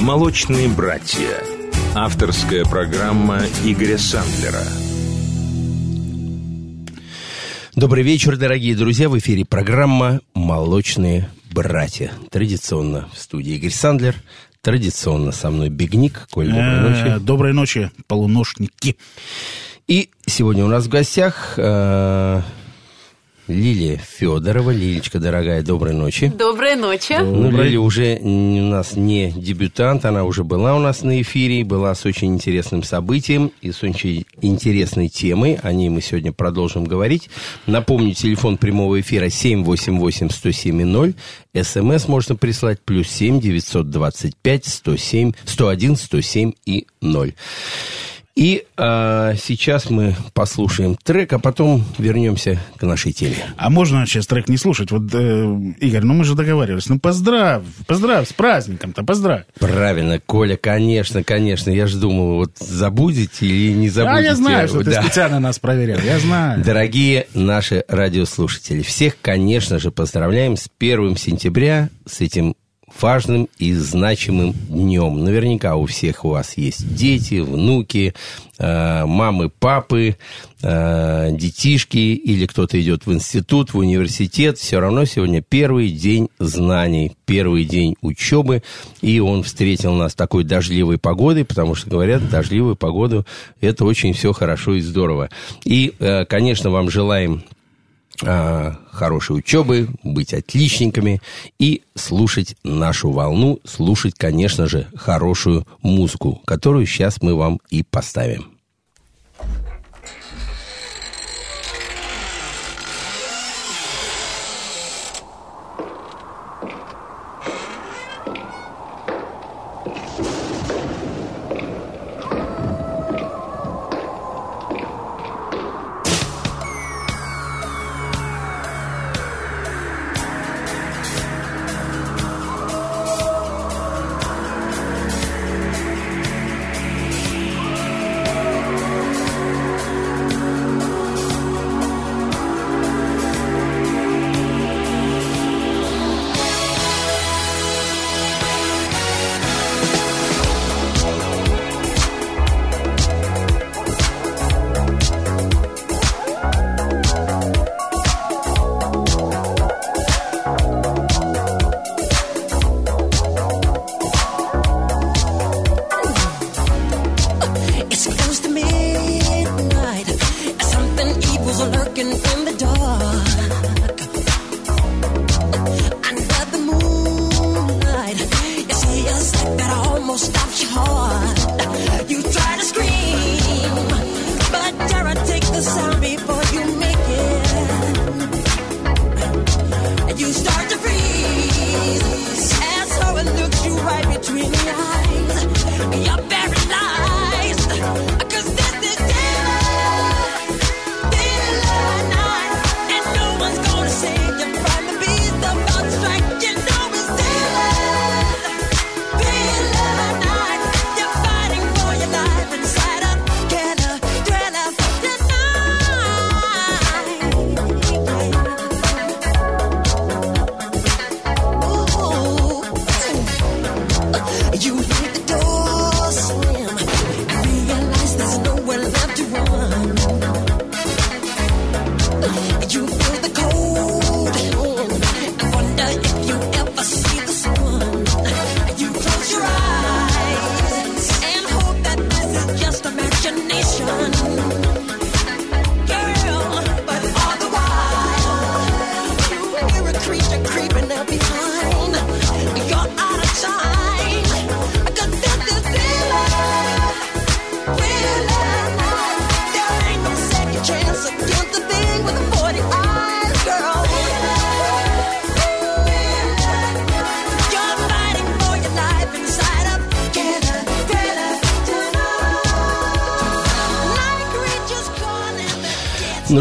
«Молочные братья». Авторская программа Игоря Сандлера. Добрый вечер, дорогие друзья. В эфире программа «Молочные братья». Традиционно в студии Игорь Сандлер. Традиционно со мной Бигник. Коль, доброй ночи. Э, Доброй ночи, полуношники. И сегодня у нас в гостях э, Лилия Федорова. Лилечка, дорогая, доброй ночи. Доброй ночи. Ну, Лилия уже у нас не дебютант, она уже была у нас на эфире, была с очень интересным событием и с очень интересной темой. О ней мы сегодня продолжим говорить. Напомню, телефон прямого эфира 788-107-0. СМС можно прислать плюс 7 925 107 101 107 и 0. И а, сейчас мы послушаем трек, а потом вернемся к нашей теме. А можно сейчас трек не слушать? Вот, э, Игорь, ну мы же договаривались. Ну поздравь, поздравь с праздником-то, поздравь. Правильно, Коля, конечно, конечно. Я же думал, вот забудете или не забудете. А я знаю, что ты Да. специально нас проверял, я знаю. Дорогие наши радиослушатели, всех, конечно же, поздравляем с 1 сентября, с этим важным и значимым днем. Наверняка у всех у вас есть дети, внуки, э, мамы, папы, э, детишки, или кто-то идет в институт, в университет. Все равно сегодня первый день знаний, первый день учебы, и он встретил нас такой дождливой погодой, потому что, говорят, дождливую погоду это очень все хорошо и здорово. И, э, конечно, вам желаем хорошей учебы, быть отличниками и слушать нашу волну, слушать, конечно же, хорошую музыку, которую сейчас мы вам и поставим.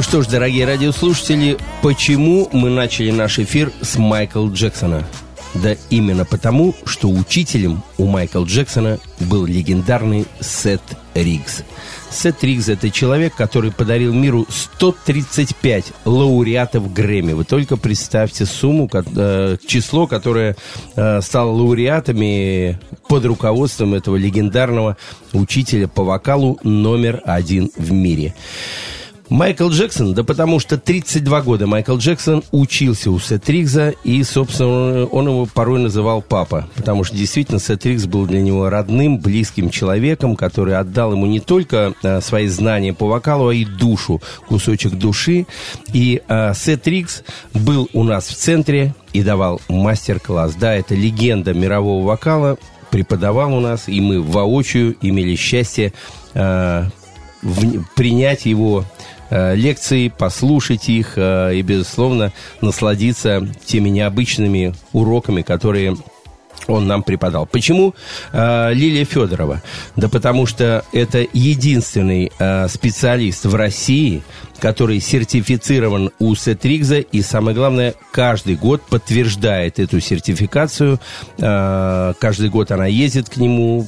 Что ж, дорогие радиослушатели, почему мы начали наш эфир с Майкла Джексона? Да именно потому, что учителем у Майкла Джексона был легендарный Сет Риггс. Сет Риггс – это человек, который подарил миру 135 лауреатов Грэмми. Вы только представьте сумму, э, число, которое э, стало лауреатами под руководством этого легендарного учителя по вокалу номер один в мире. Майкл Джексон, да потому что 32 года Майкл Джексон учился у Сет Ригза, и, собственно, он его порой называл папа, потому что действительно Сет Ригз был для него родным, близким человеком, который отдал ему не только а, свои знания по вокалу, а и душу, кусочек души. И а, Сет был у нас в центре и давал мастер-класс. Да, это легенда мирового вокала, преподавал у нас, и мы воочию имели счастье а, в- принять его лекции, послушать их э, и, безусловно, насладиться теми необычными уроками, которые он нам преподал. Почему э, Лилия Федорова? Да потому что это единственный э, специалист в России, который сертифицирован у Сетригза и, самое главное, каждый год подтверждает эту сертификацию. Э, каждый год она ездит к нему,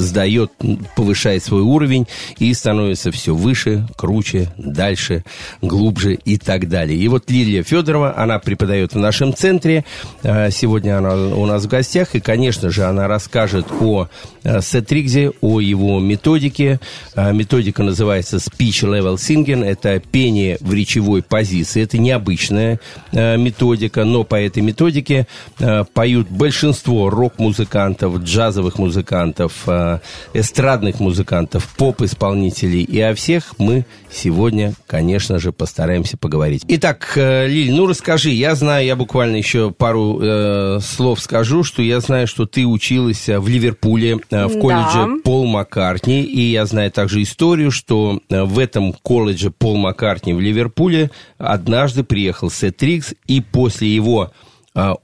сдает, повышает свой уровень и становится все выше, круче, дальше, глубже и так далее. И вот Лилия Федорова, она преподает в нашем центре. Э, Сегодня она у нас в гостях. И, конечно же, она расскажет о э, Сетрикзе, о его методике. Э, Методика называется Speech Level Singing. Это пение в речевой позиции. Это необычная э, методика, но по этой методике э, поют большинство рок-музыкантов, джазовых музыкантов, эстрадных музыкантов, поп-исполнителей. И о всех мы сегодня, конечно же, постараемся поговорить. Итак, э, Лиль, ну расскажи, я знаю, я буквально еще пару э, слов скажу, что я знаю, что ты училась э, в Ливерпуле э, в Да. колледже Пол Маккартни, и я знаю также историю, что э, в этом колледже Пол Маккартни в Ливерпуле однажды приехал Сет Рикс, и после его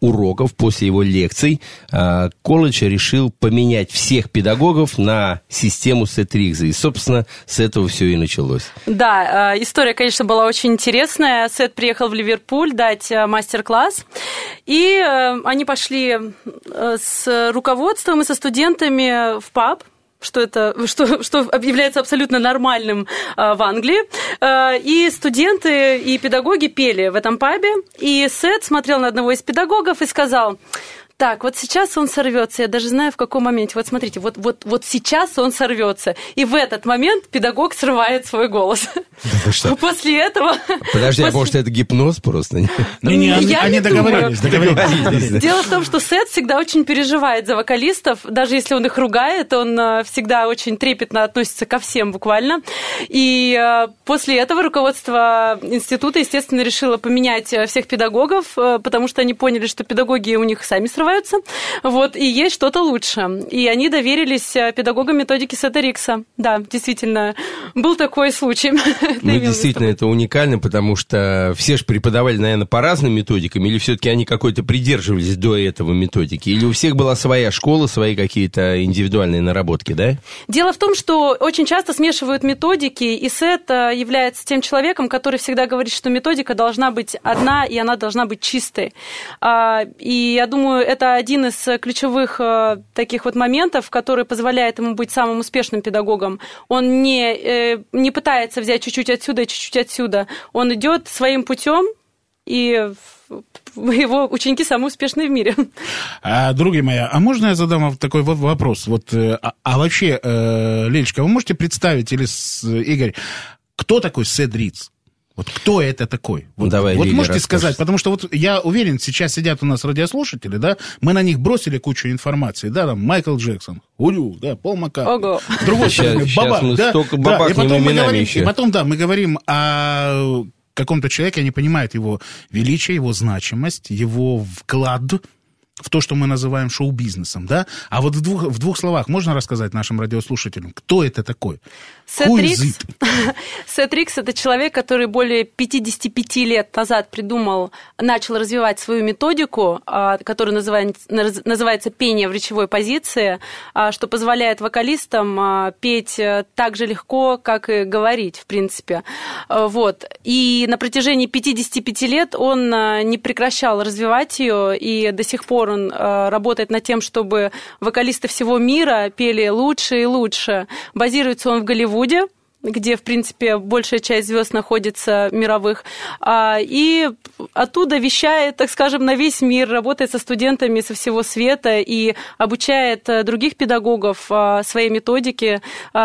уроков, после его лекций, а, колледж решил поменять всех педагогов на систему Сетрикза. И, собственно, с этого все и началось. Да, э, история, конечно, была очень интересная. Сет приехал в Ливерпуль дать мастер-класс, и э, они пошли э, с руководством и со студентами в паб, что это что, что является абсолютно нормальным э, в Англии. Э, и студенты и педагоги пели в этом пабе. И Сет смотрел на одного из педагогов и сказал. Так, вот сейчас он сорвется. Я даже знаю, в каком моменте. Вот смотрите, вот, вот, вот сейчас он сорвется. И в этот момент педагог срывает свой голос. После этого... Подожди, а после- может, это гипноз просто? Ну, не, они, Я они не договорились, думаю. договорились. Дело в том, что Сет всегда очень переживает за вокалистов. Даже если он их ругает, он э, всегда очень трепетно относится ко всем буквально. И э, после этого руководство института, естественно, решило поменять э, всех педагогов, потому что они поняли, что педагоги у них сами срываются. Вот, и есть что-то лучше. И они доверились э, педагогам методики Сета Рикса. Да, действительно, был такой случай. Ну, действительно, это уникально, потому что все же преподавали, наверное, по разным методикам, или все-таки они какой-то придерживались до этого методики? Или у всех была своя школа, свои какие-то индивидуальные наработки, да? Дело в том, что очень часто смешивают методики, и Сет э, является тем человеком, который всегда говорит, что методика должна быть одна, и она должна быть чистой. А, И я думаю, это один из ключевых э, таких вот моментов, который позволяет ему быть самым успешным педагогом. Он не, э, не пытается взять чуть-чуть отсюда и чуть-чуть отсюда. Он идет своим путем, и его ученики самые успешные в мире. А, други мои, а можно я задам вам такой вот вопрос? Вот, э, а, а вообще, э, Лелечка, вы можете представить, или с- Игорь, кто такой Седриц? Вот кто это такой? Вот, Давай, вот Лиля, можете расскажешь. сказать, потому что вот я уверен, сейчас сидят у нас радиослушатели, да, мы на них бросили кучу информации, да, там Майкл Джексон, Улю, да, Пол Маккартни. Ого. Другой щас бабах, мы да, столько да, бабахнем и потом мы говорим, еще. и потом, да, мы говорим о каком-то человеке, они понимают его величие, его значимость, его вклад в то, что мы называем шоу-бизнесом, да? А вот в двух, в двух словах можно рассказать нашим радиослушателям, кто это такой? Сет Who is Рикс, it? Сет Рикс – это человек, который более 55 лет назад придумал, начал развивать свою методику, а, которая называется, наз- называется «пение в речевой позиции», а, что позволяет вокалистам а, петь э, так же легко, как и говорить, в принципе. Вот. И на протяжении 55 лет он не прекращал развивать ее, и до сих пор пор он э, работает над тем, чтобы вокалисты всего мира пели лучше и лучше. Базируется он в Голливуде, где, в принципе, большая часть звезд находится мировых, А, и оттуда вещает, так скажем, на весь мир, работает со студентами со всего света и обучает э, других педагогов а, своей методике,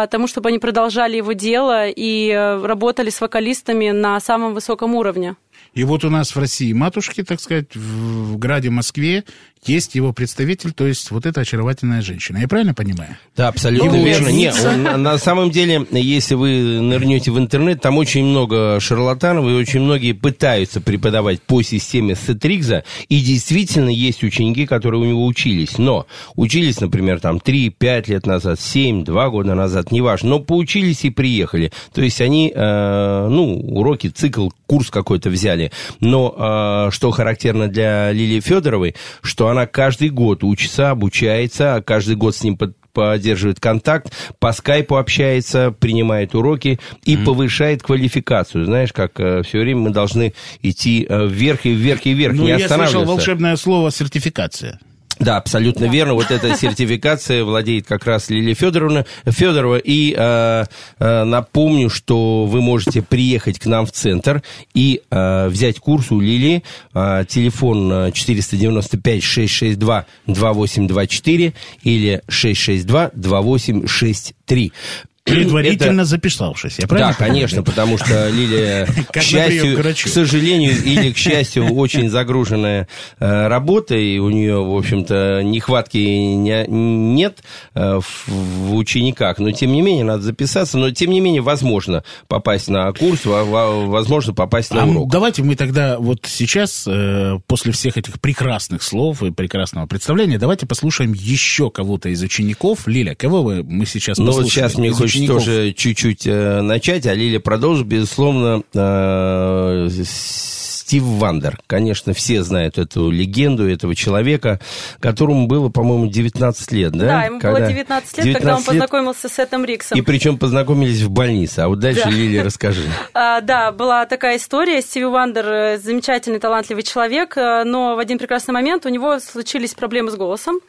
тому, чтобы они продолжали его дело и э, работали с вокалистами на самом высоком уровне. И вот у нас в России матушки, так сказать, в граде Москве есть его представитель, то есть вот эта очаровательная женщина. Я правильно понимаю? Да, абсолютно Его верно. Не, ученица. он- на, самом деле, если вы нырнете в интернет, там очень много шарлатанов, и очень многие пытаются преподавать по системе Сетрикса, и действительно есть ученики, которые у него учились. Но учились, например, там 3-5 лет назад, 7, 2 года назад, неважно, но поучились и приехали. То есть они, э, ну, уроки, цикл, курс какой-то взяли. Но э, что характерно для Лилии Федоровой, что она каждый год учится, обучается, а каждый год с ним под- поддерживает контакт, по скайпу общается, принимает уроки и повышает квалификацию. Знаешь, как все время мы должны идти э, вверх и вверх и вверх, Ну, не я слышал останавливаться. волшебное слово сертификация. Да, абсолютно верно. Вот эта сертификация владеет как раз Лилия Федоровна, Федорова. И э, э, напомню, что вы можете приехать к нам в центр и э, взять курс у Лилии. Э, телефон э, 490-562-2824 или 662-2863. Предварительно Это- записавшись, я правильно да, конечно, потому что Лилия, к счастью, к сожалению или к счастью, очень загруженная э, работа, и у нее, в общем-то, нехватки не- нет э, в, учениках, но тем не менее надо записаться, но тем не менее возможно попасть на курс, во- во- возможно попасть на А урок. давайте мы тогда вот сейчас, э, после всех этих прекрасных слов и прекрасного представления, давайте послушаем еще кого-то из учеников. Лиля, кого вы, мы сейчас Ну вот послушаем? сейчас мне хочется учеников? тоже чуть-чуть э, начать, а Лиля продолжит. Безусловно, э, Стив Вандер. Конечно, все знают эту легенду, этого человека, которому было, по-моему, 19 лет, да? Да, ему было 19 лет, когда он 19 лет, познакомился с Сетом Риггсом. И причем познакомились в больнице. А вот дальше, Да. Лилия, расскажи. А, да, была такая история. Стиви Вандер э, замечательный, талантливый человек, э, но в один прекрасный момент у него случились проблемы с голосом.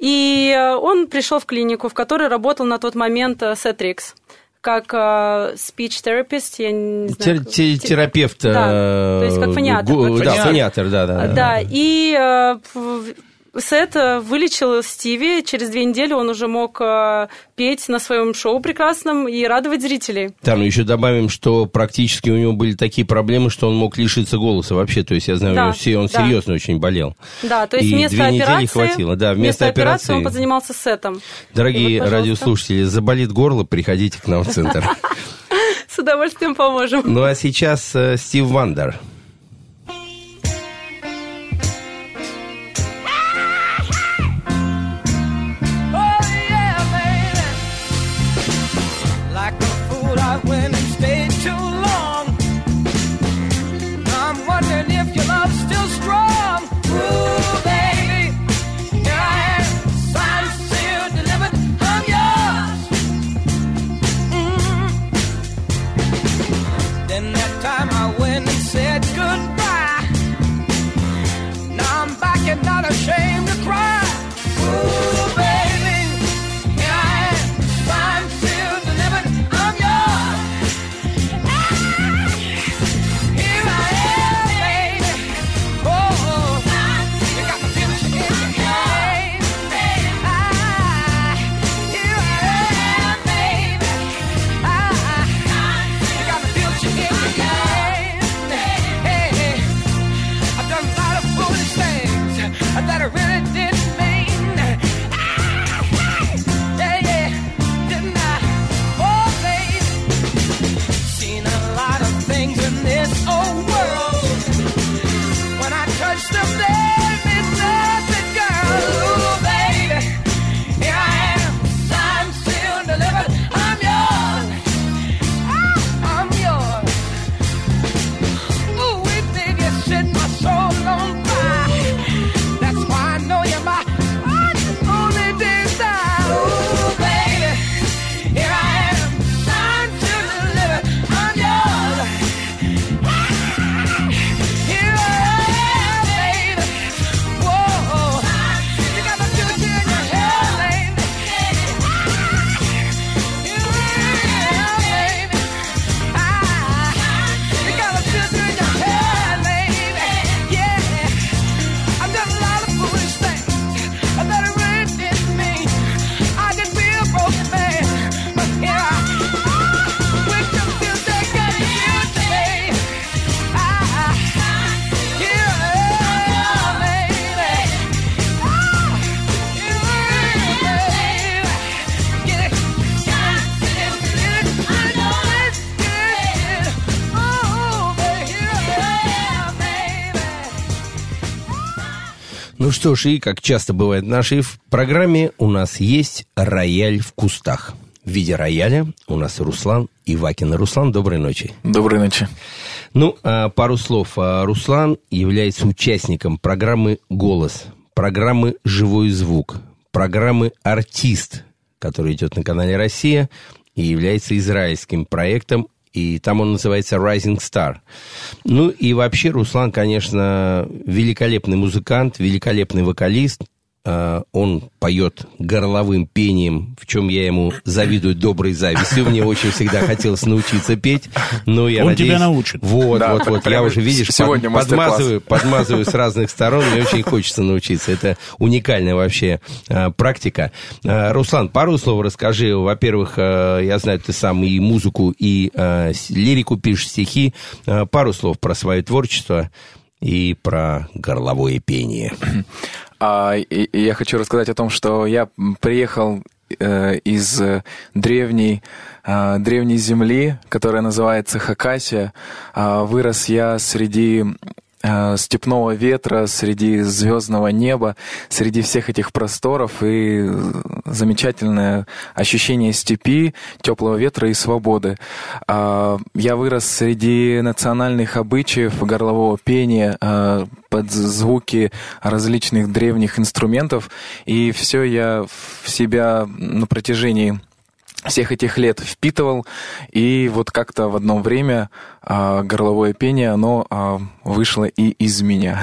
И э, он пришел в клинику, в которой работал на тот момент Сет Риггс как э, speech therapist, я не знаю. Тер- те- Терапевт. Да, э, то есть как фониатор гу- Да, фониатор, да, да. Да, и э, в- Сет э, вылечил Стиви. Через две недели он уже мог э, петь на своем шоу прекрасном и радовать зрителей. Да, ну еще добавим, что практически у него были такие проблемы, что он мог лишиться голоса вообще. То есть я знаю, Да, у него все- он да. серьезно очень болел. Да, то есть И вместо две недели операции, хватило, да, вместо операции- он позанимался сетом. Дорогие вот, радиослушатели, заболит горло, приходите к нам в центр. С удовольствием поможем. Ну а сейчас э, Стив Вандер. Said Ну что ж, и как часто бывает в нашей программе, у нас есть рояль в кустах. В виде рояля у нас Руслан Ивакин. Руслан, доброй ночи. Доброй ночи. Ну, а, пару слов. А, Руслан является участником программы «Голос», программы «Живой звук», программы «Артист», которая идет на канале «Россия» и является израильским проектом, и там он называется Rising Star. Ну и вообще Руслан, конечно, великолепный музыкант, великолепный вокалист. А, Он поет горловым пением, в чем я ему завидую доброй завистью. Мне очень всегда хотелось научиться петь, но я Он надеюсь... тебя научит. Вот, Да, вот, вот. Я уже, видишь, сегодня под- подмазываю, подмазываю с разных сторон. Мне очень хочется научиться. Это уникальная вообще а, практика. А, Руслан, пару слов расскажи. Во-первых, а, я знаю, ты сам и музыку, и а, лирику пишешь, стихи. А, Пару слов про свое творчество и про горловое пение. А, и, и я хочу рассказать о том, что я приехал э, из э, древней, э, древней земли, которая называется Хакасия. А, вырос я среди э, степного ветра, среди звездного неба, среди всех этих просторов и э, замечательное ощущение степи, теплого ветра и свободы. А, Я вырос среди национальных обычаев, горлового пения, а, под звуки различных древних инструментов, и все я в себя на протяжении всех этих лет впитывал, и вот как-то в одно время а, горловое пение, оно а, вышло и из меня.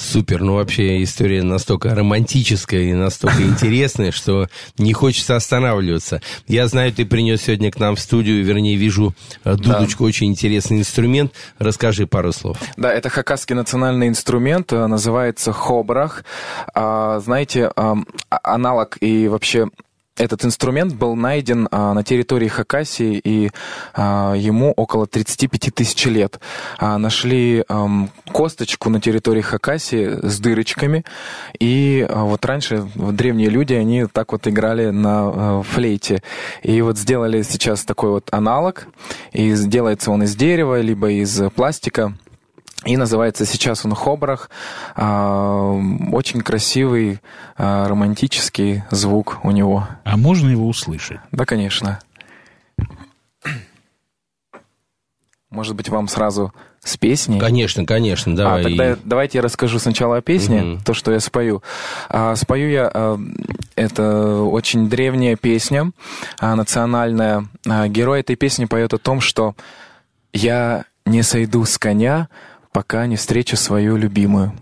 Супер, ну вообще история настолько романтическая и настолько интересная, что не хочется останавливаться. Я знаю, ты принес сегодня к нам в студию, вернее, вижу э, дудочку, очень интересный инструмент. Расскажи пару слов. Да, это хакасский национальный инструмент, э, называется хобрах. А, знаете, аналог и вообще этот инструмент был найден а, на территории Хакасии, и а, ему около 35 тысяч лет. А, нашли ам, косточку на территории Хакасии с дырочками, и а, вот раньше древние люди, они так вот играли на а, флейте. И вот сделали сейчас такой вот аналог, и делается он из дерева, либо из пластика. И называется сейчас он Хобрах. А, Очень красивый, а, романтический звук у него. А можно его услышать? Да, конечно. Может быть, вам сразу с песней? Конечно, конечно, давай. А, тогда давайте я расскажу сначала о песне, Мгм. то, что я спою. А, спою я, а, это очень древняя песня, а, национальная. А, герой этой песни поет о том, что «Я не сойду с коня, пока не встречу свою любимую».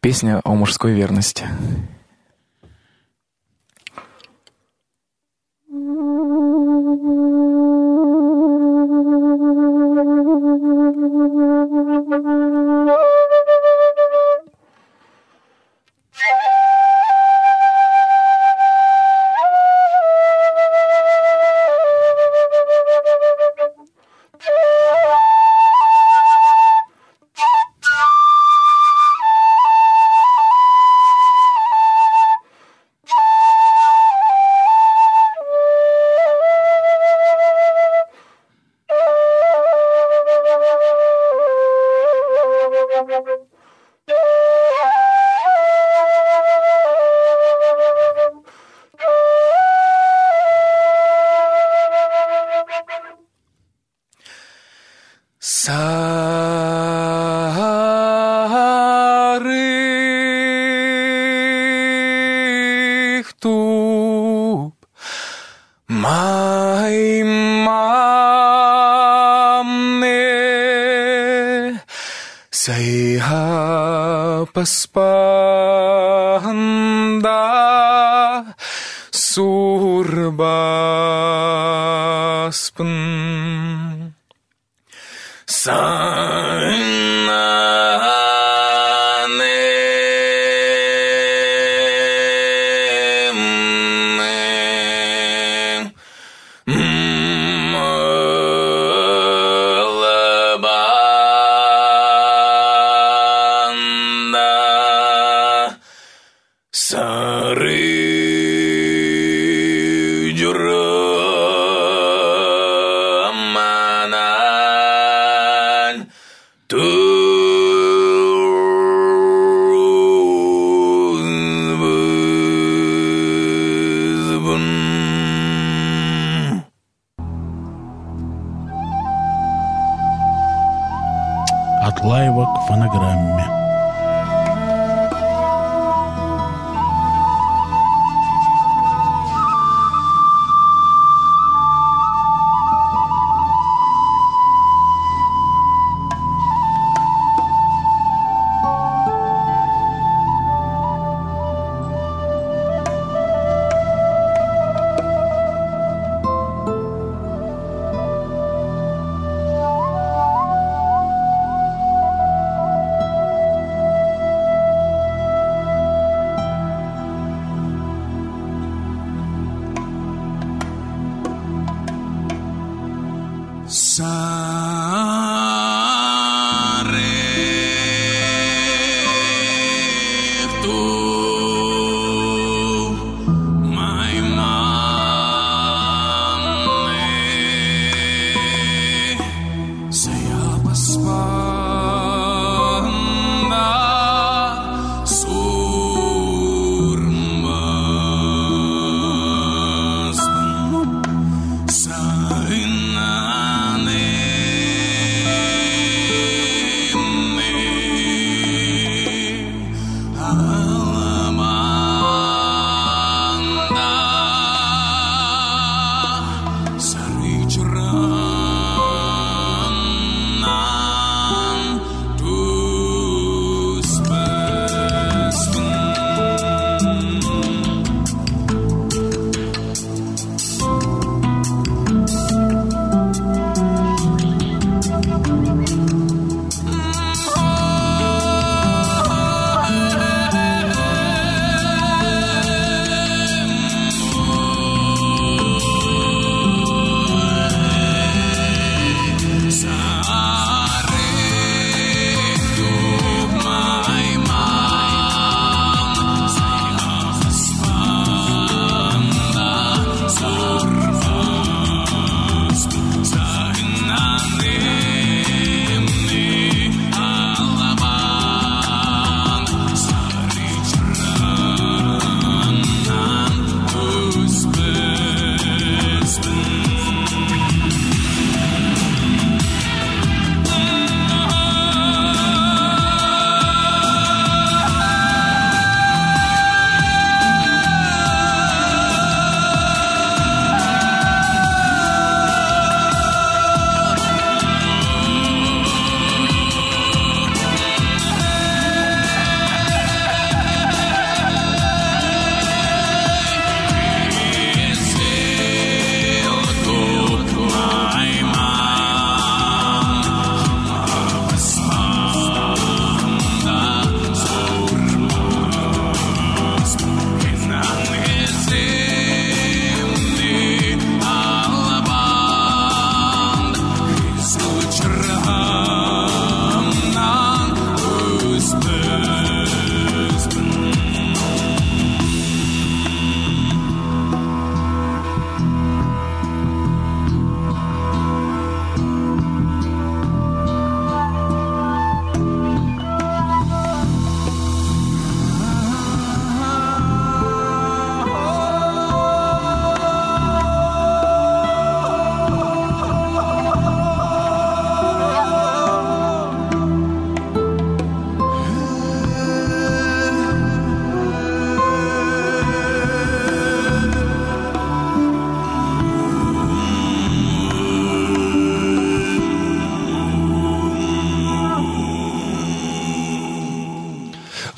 Песня о мужской верности. Time.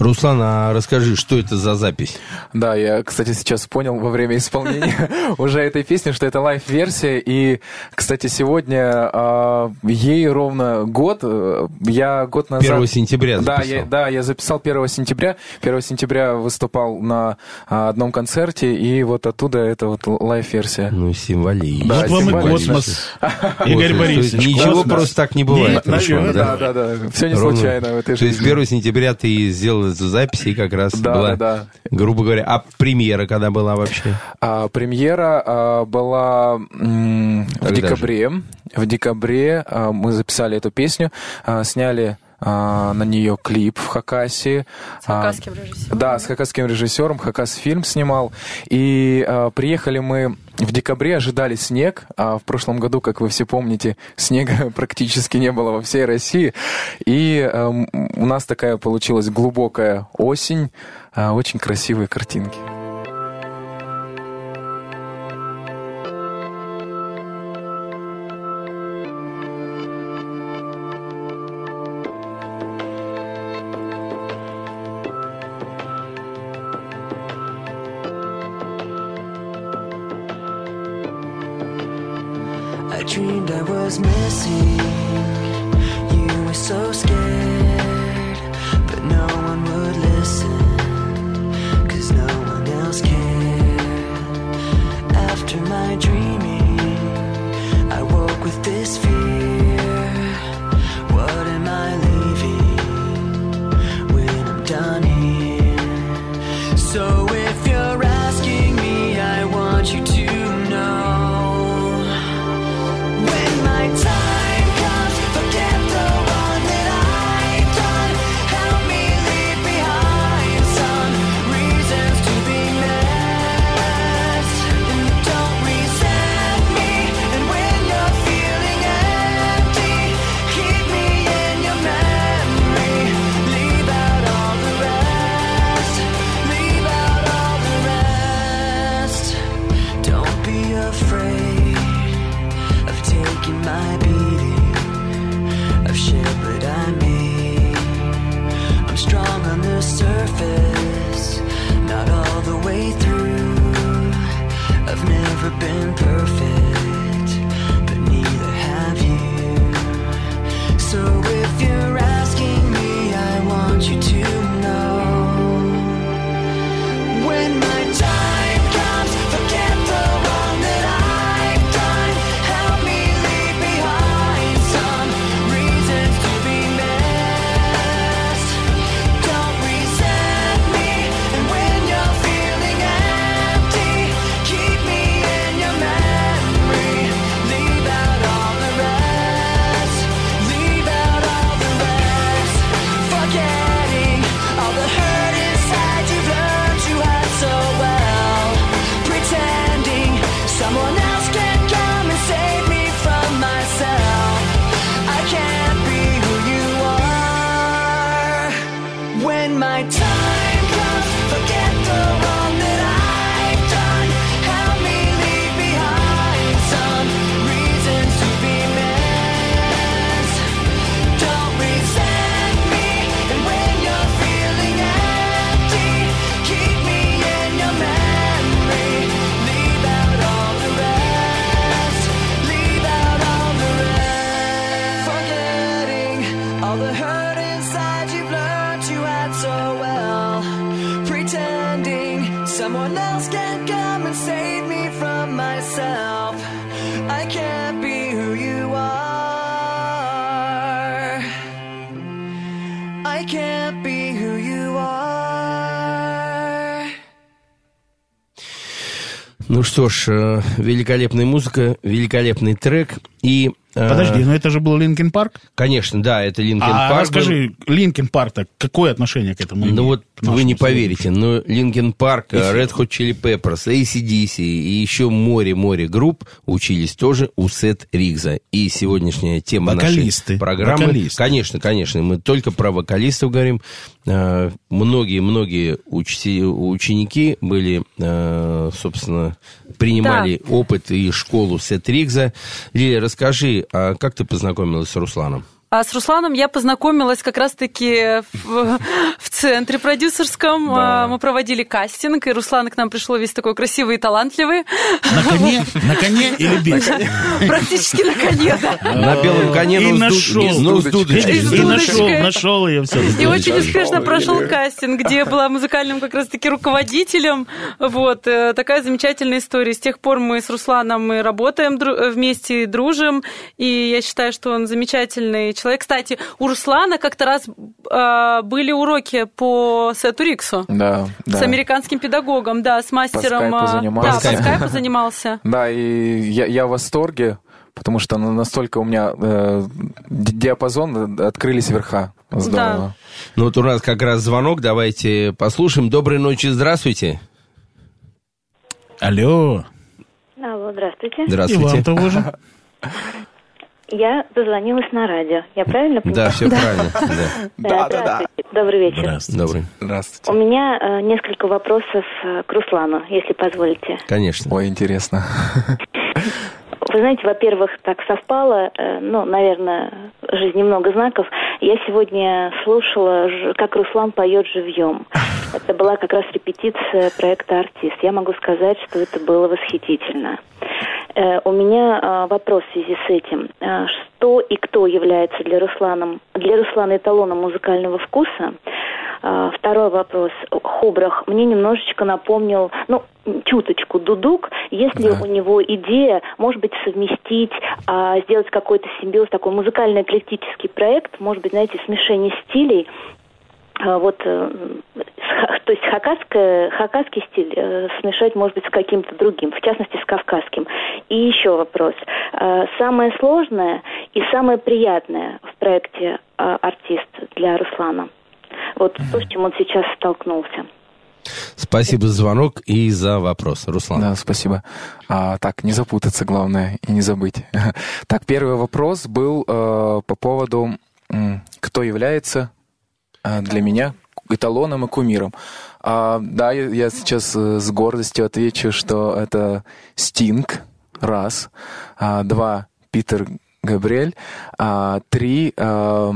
Руслан, а расскажи, что это за запись? Да, я, кстати, сейчас понял во время исполнения уже этой песни, что это live-версия. И, кстати, сегодня а, ей ровно год. Я год назад... 1 сентября Да, записал. я, да, я записал 1 сентября. 1 сентября выступал на а, одном концерте, и вот оттуда это вот live-версия. Ну, символично. Да, вот вам и космос. Игорь. То есть Борисович, Ничего космос. просто так не бывает. Наверное, Да, да, да. Все не Ровно. случайно в этой То есть жизни. 1 сентября ты сделал эту запись, и как раз Да, была, да, да. грубо говоря, а премьера когда была вообще? А, премьера а, была м, в Когда же? декабре. В декабре а, мы записали эту песню, а, сняли а, на нее клип в Хакасе. С хакасским режиссером. Да, с хакасским режиссером. Хакас фильм снимал. И а, приехали мы в декабре ожидали снег, а в прошлом году, как вы все помните, снега практически не было во всей России. И эм, у нас такая получилась глубокая осень, а, очень красивые картинки. Что ж, э, великолепная музыка, великолепный трек. И, э, Подожди, но это же был Linkin Park? Конечно, да, это Linkin А Парк. расскажи, Linkin Park-то какое отношение к этому Ну вот вы не поверите, но Linkin Park, Red Hot Chili Peppers, AC/DC и еще море-море групп учились тоже у Сета Риггса. И сегодняшняя тема Вокалисты, нашей программы... вокалисты. Конечно, конечно, мы только про вокалистов говорим. Э, Многие-многие учти- ученики были, э, собственно, принимали опыт и школу Сет Ригза. Лилия, расскажи, а как ты познакомилась с Русланом? А с Русланом я познакомилась как раз-таки в, в центре продюсерском. Да. А, Мы проводили кастинг, и Руслан к нам пришел весь такой красивый и талантливый. На коне? На коне или без? Практически на коне, да. На белом коне, И но с нашел. дудочкой. И нашел, нашел ее все. И очень успешно прошел кастинг, где я была музыкальным как раз-таки руководителем. Вот, э, такая замечательная история. С тех пор мы с Русланом мы работаем дру- вместе, дружим, и я считаю, что он замечательный человек. Кстати, у Руслана как-то раз э, были уроки по Сету Риксу. Да, да. С американским педагогом, да, с мастером. скайпу э, занимался. Да, По скайпу. по скайпу занимался. Да, и я, я в восторге, потому что настолько у меня э, ди- диапазон, э, открылись верха. Здорово. Ну вот у нас как раз звонок, давайте послушаем. Доброй ночи, здравствуйте. Алло. Здравствуйте. И Здравствуйте. вам того же. Я дозвонилась на радио. Я правильно поняла? Да, все правильно. Да. Да, здравствуйте. Добрый вечер. Здравствуйте. Добрый. У Здравствуйте. меня э, несколько вопросов э, к Руслану, если позволите. Конечно. Ой, интересно. Вы знаете, во-первых, так совпало, э, ну, наверное, в жизни много знаков. Я сегодня слушала, как Руслан поет живьем. Это была как раз репетиция проекта «Артист». Я могу сказать, что это было восхитительно. Э, У меня э, вопрос в связи с этим. Что и кто является для, Русланом, для Руслана эталоном музыкального вкуса? А, Второй вопрос. Хубрах мне немножечко напомнил, ну, чуточку Дудук, если у него идея, может быть, совместить, а, сделать какой-то симбиоз, такой музыкально-эклектический проект, может быть, знаете, смешение стилей, а, вот, э, то есть хакасское, хакасский стиль э, смешать, может быть, с каким-то другим, в частности, с кавказским. И еще вопрос. А, Самое сложное и самое приятное в проекте «Артист» для Руслана? Вот то, с чем он сейчас столкнулся. Спасибо за звонок и за вопрос. Руслан. Да, спасибо. А, так, не запутаться, главное, и не забыть. Так, первый вопрос был э, по поводу, кто является э, для меня эталоном и кумиром. А, да, я, я сейчас э, с гордостью отвечу, что это Стинг, раз. А, два, Питер Габриэль. А, три, э,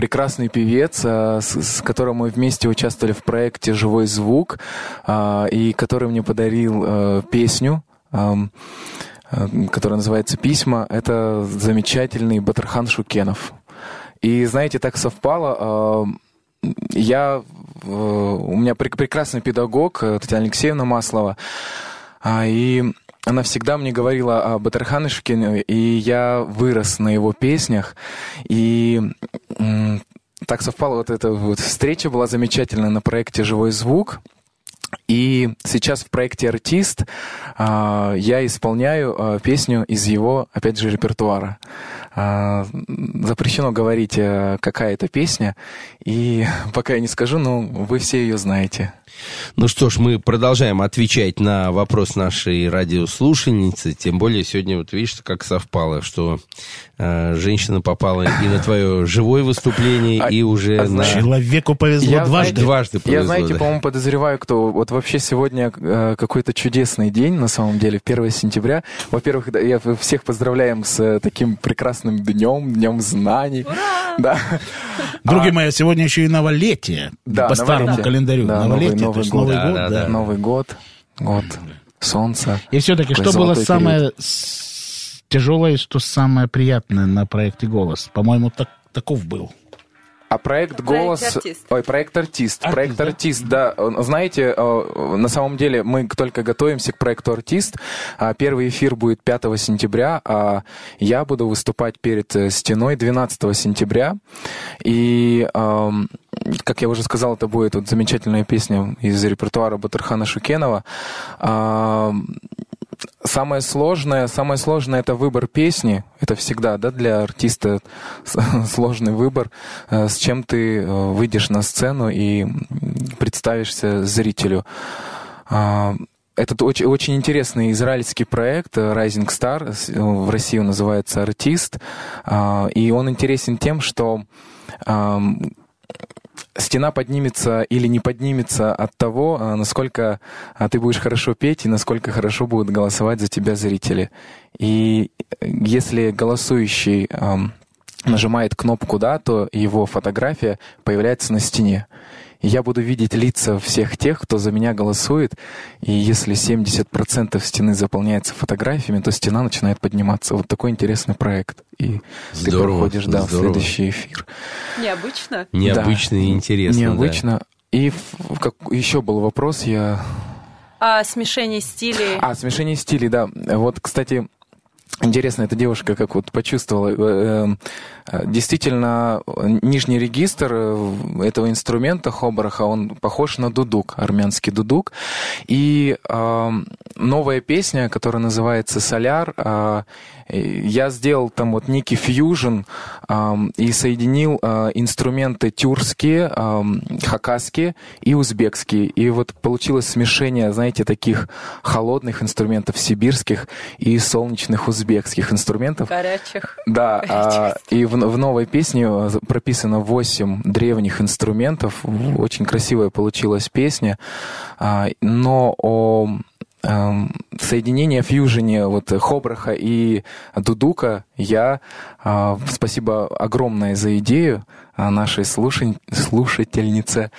прекрасный певец, а, с, которым мы вместе участвовали в проекте «Живой звук», а, и который мне подарил э, песню, которая называется «Письма». Это замечательный Батархан Шукенов. И, знаете, так совпало, а, я, у меня прек- прекрасный педагог э, Татьяна Алексеевна Маслова, а, и она всегда мне говорила о Батархане Шукенове, и я вырос на его песнях, и так совпало, вот эта вот встреча была замечательная на проекте «Живой звук», и сейчас в проекте «Артист» а, я исполняю а, песню из его, опять же, репертуара. А, запрещено говорить, а, какая это песня, и пока я не скажу, но вы все ее знаете. Ну что ж, мы продолжаем отвечать на вопрос нашей радиослушательницы. Тем более сегодня, вот видишь, как совпало, что э, женщина попала и на твое живое выступление, А- и уже а на... Человеку повезло Я, дважды. Дважды Я, повезло, знаете, да. по-моему, подозреваю, кто... Вот вообще сегодня э, какой-то чудесный день, на самом деле, 1 сентября. Во-первых, я всех поздравляем с э, таким прекрасным днем, днем знаний. Да. Други мои, сегодня еще и новолетие. Да, по старому новолетие. календарю. Да, новолетие, Новый- то есть Новый Новый год. год. Да, да. да, Новый год, год солнца. И все-таки, что было самое тяжелое, что самое приятное на проекте «Голос»? По-моему, так, таков был. А проект «Голос...» «Артист». Ой, проект «Артист». «Артист», проект да? «Артист», да. Знаете, э, на самом деле мы только готовимся к проекту «Артист». А Первый эфир будет 5 сентября, а я буду выступать перед э, стеной 12 сентября. И, эм, как я уже сказал, это будет вот замечательная песня из репертуара Батырхана Шукенова. Ам, Самое сложное, самое сложное это выбор песни. Это всегда, да, для артиста сложный выбор, э, с чем ты э, выйдешь на сцену и представишься зрителю. А, Это очень, очень интересный израильский проект э, Rising Star, в России он называется «Артист», А, и он интересен тем, что стена поднимется или не поднимется от того, а, насколько а, ты будешь хорошо петь и насколько хорошо будут голосовать за тебя зрители. И э, если голосующий нажимает кнопку «да», то его фотография появляется на стене. И я буду видеть лица всех тех, кто за меня голосует. И если 70% стены заполняется фотографиями, то стена начинает подниматься. Вот такой интересный проект. И ты Здорово, проходишь да, в здорово. следующий эфир. Необычно. Необычно и интересно. да. Необычно. И в- как, еще был вопрос, я... А смешение стилей. А, смешение стилей, да. Вот, кстати, интересно, эта девушка как вот почувствовала. э, э, Действительно, нижний регистр э, этого инструмента хобараха, он похож на дудук, армянский дудук. И э, новая песня, которая называется «Соляр». А, Я сделал там вот некий фьюжн ам, и соединил а, инструменты тюркские, ам, хакасские и узбекские. И вот получилось смешение, знаете, таких холодных инструментов сибирских и солнечных узбекских инструментов. Горячих. Да, а, и в, в новой песне э, прописано 8 древних инструментов. Очень красивая получилась песня. А, но о эм, соединении, фьюжене вот Хобраха и Дудука я, а, спасибо огромное за идею а, нашей слушань- слушательнице.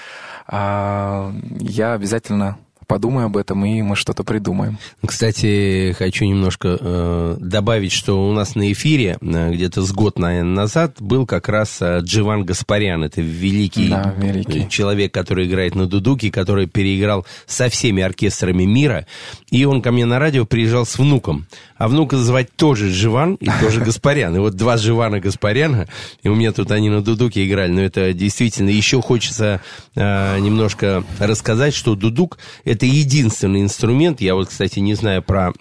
А, Я обязательно подумаю об этом, и мы что-то придумаем. Кстати, хочу немножко э, добавить, что у нас на эфире э, где-то с год, наверное, назад был как раз э, Дживан Гаспарян. Это великий, Да, великий. человек, который играет на дудуке, который переиграл со всеми оркестрами мира. И он ко мне на радио приезжал с внуком. А внука звать тоже Дживан и тоже Гаспарян. И вот два Дживана Гаспаряна, и у меня тут они на дудуке играли. Но это действительно... Еще хочется э, немножко рассказать, что дудук — это единственный инструмент. Я вот, кстати, не знаю про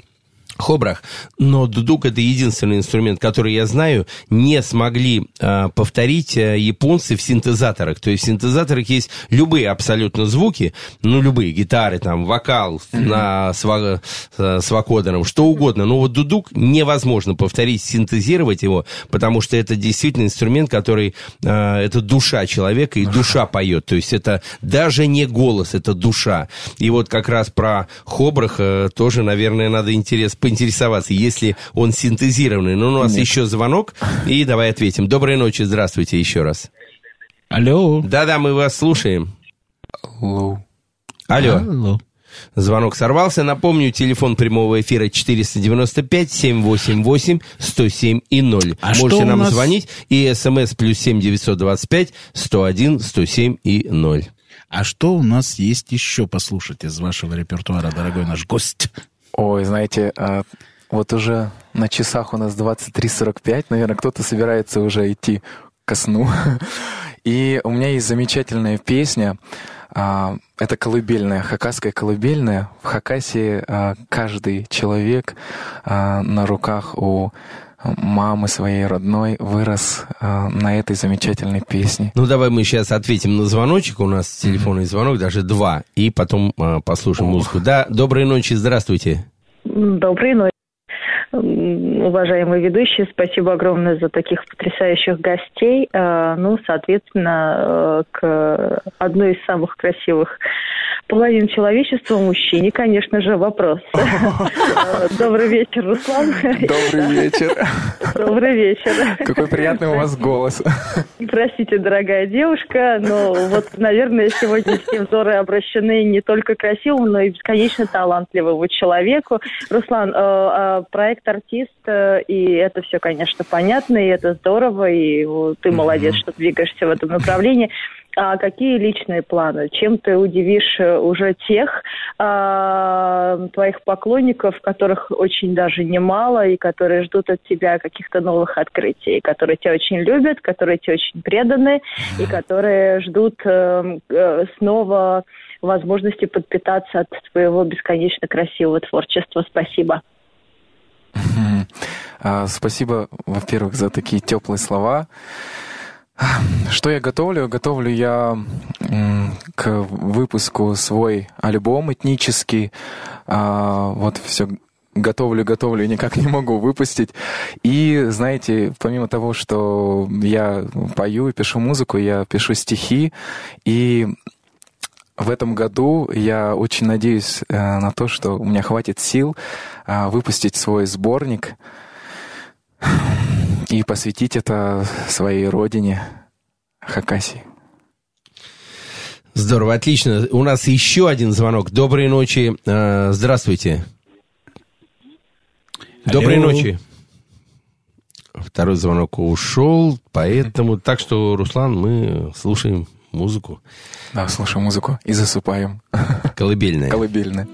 хобрах, но дудук это единственный инструмент, который я знаю, не смогли э, повторить э, японцы в синтезаторах. То есть в синтезаторах есть любые абсолютно звуки, ну любые, гитары, там, вокал на, с, ва- э, с вокодером, что угодно. Но вот дудук невозможно повторить, синтезировать его, потому что это действительно инструмент, который, э, это душа человека, и душа поет. То есть это даже не голос, это душа. И вот как раз про хобрах э, тоже, наверное, надо интерес, поинтересоваться, если он синтезированный. Но у нас еще звонок, и давай ответим. Доброй ночи, здравствуйте еще раз. Алло. Да-да, мы вас слушаем. Лоу. Алло. Алло. Звонок сорвался. Напомню, телефон прямого эфира 495-788-107 и 0. А Можете нам нас- звонить. И смс плюс 7 925 101 107 и 0. А что у нас есть еще послушать из вашего репертуара, дорогой наш гость? Ой, знаете, а, вот уже на часах у нас 23.45, наверное, кто-то собирается уже идти ко сну. И у меня есть замечательная песня, а, это колыбельная, хакасская колыбельная. В Хакасии а, каждый человек на руках у мамы своей родной вырос а, на этой замечательной песне. Ну, давай мы сейчас ответим на звоночек. У нас телефонный звонок, даже два. И потом а, послушаем музыку. Да, доброй ночи, здравствуйте. Доброй ночи. Уважаемые ведущие, спасибо огромное за таких потрясающих гостей. Э, Ну, соответственно, э, к одной из самых красивых половин человечества, мужчине, конечно же, вопрос. Добрый вечер, Руслан. Добрый вечер. Добрый вечер. Какой приятный у вас голос. Простите, дорогая девушка, но вот, наверное, сегодня все взоры обращены не только красивому, но и бесконечно талантливому человеку. Руслан, э, э, проект артист, э, и это все, конечно, понятно, и это здорово, и ты молодец, что двигаешься в этом направлении. А какие личные планы? Чем ты удивишь э, уже тех а, твоих поклонников, которых очень даже немало, и которые ждут от тебя каких-то новых открытий, которые тебя очень любят, которые тебе очень преданы, и которые ждут э, э, снова возможности подпитаться от твоего бесконечно красивого творчества. Спасибо. А, Спасибо, во-первых, за такие теплые слова. Что я готовлю? Готовлю я к выпуску свой альбом этнический. А, Вот все готовлю, готовлю, никак не могу выпустить. И, знаете, помимо того, что я пою и пишу музыку, я пишу стихи. И в этом году я очень надеюсь э, на то, что у меня хватит сил э, выпустить свой сборник и посвятить это своей родине Хакасии. Здорово, отлично. У нас еще один звонок. Доброй ночи. э, Здравствуйте. Доброй Алло. ночи. Второй звонок ушел, поэтому... Так что, Руслан, мы слушаем музыку Да, слушаем музыку и засыпаем. колыбельная. Колыбельная.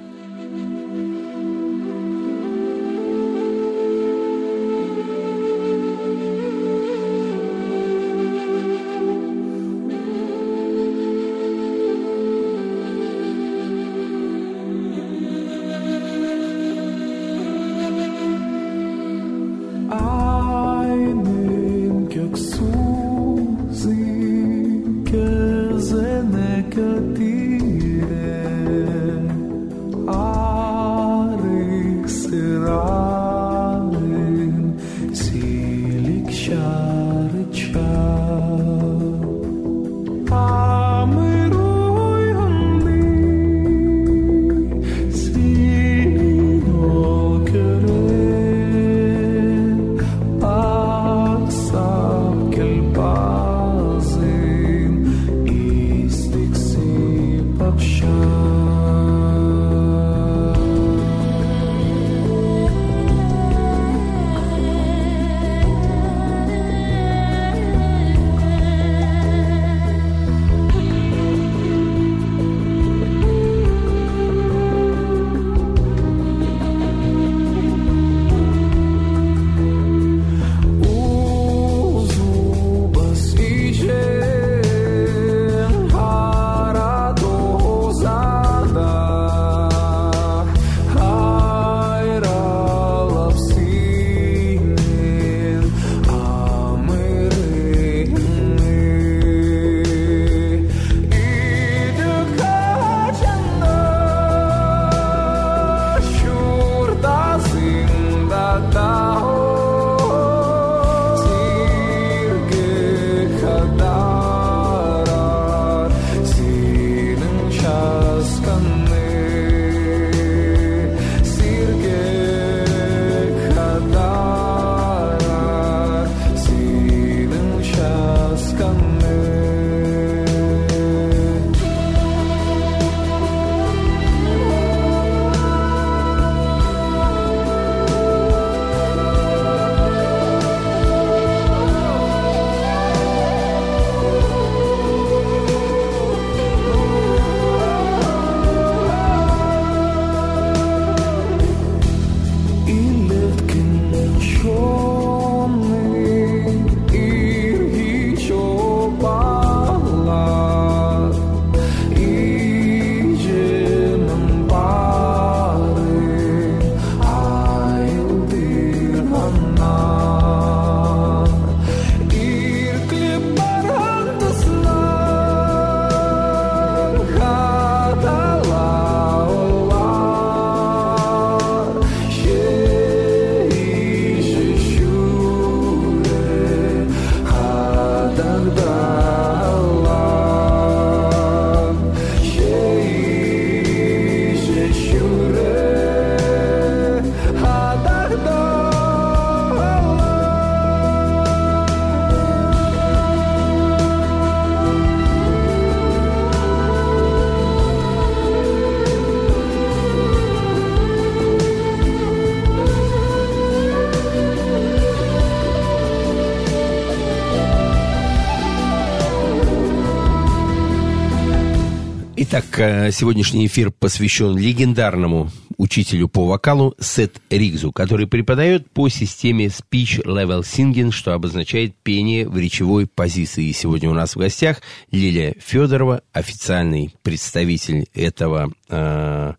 Сегодняшний эфир посвящен легендарному учителю по вокалу Сет Ригзу, который преподает по системе Speech Level Singing, что обозначает пение в речевой позиции. И сегодня у нас в гостях Лилия Федорова, официальный представитель этого э,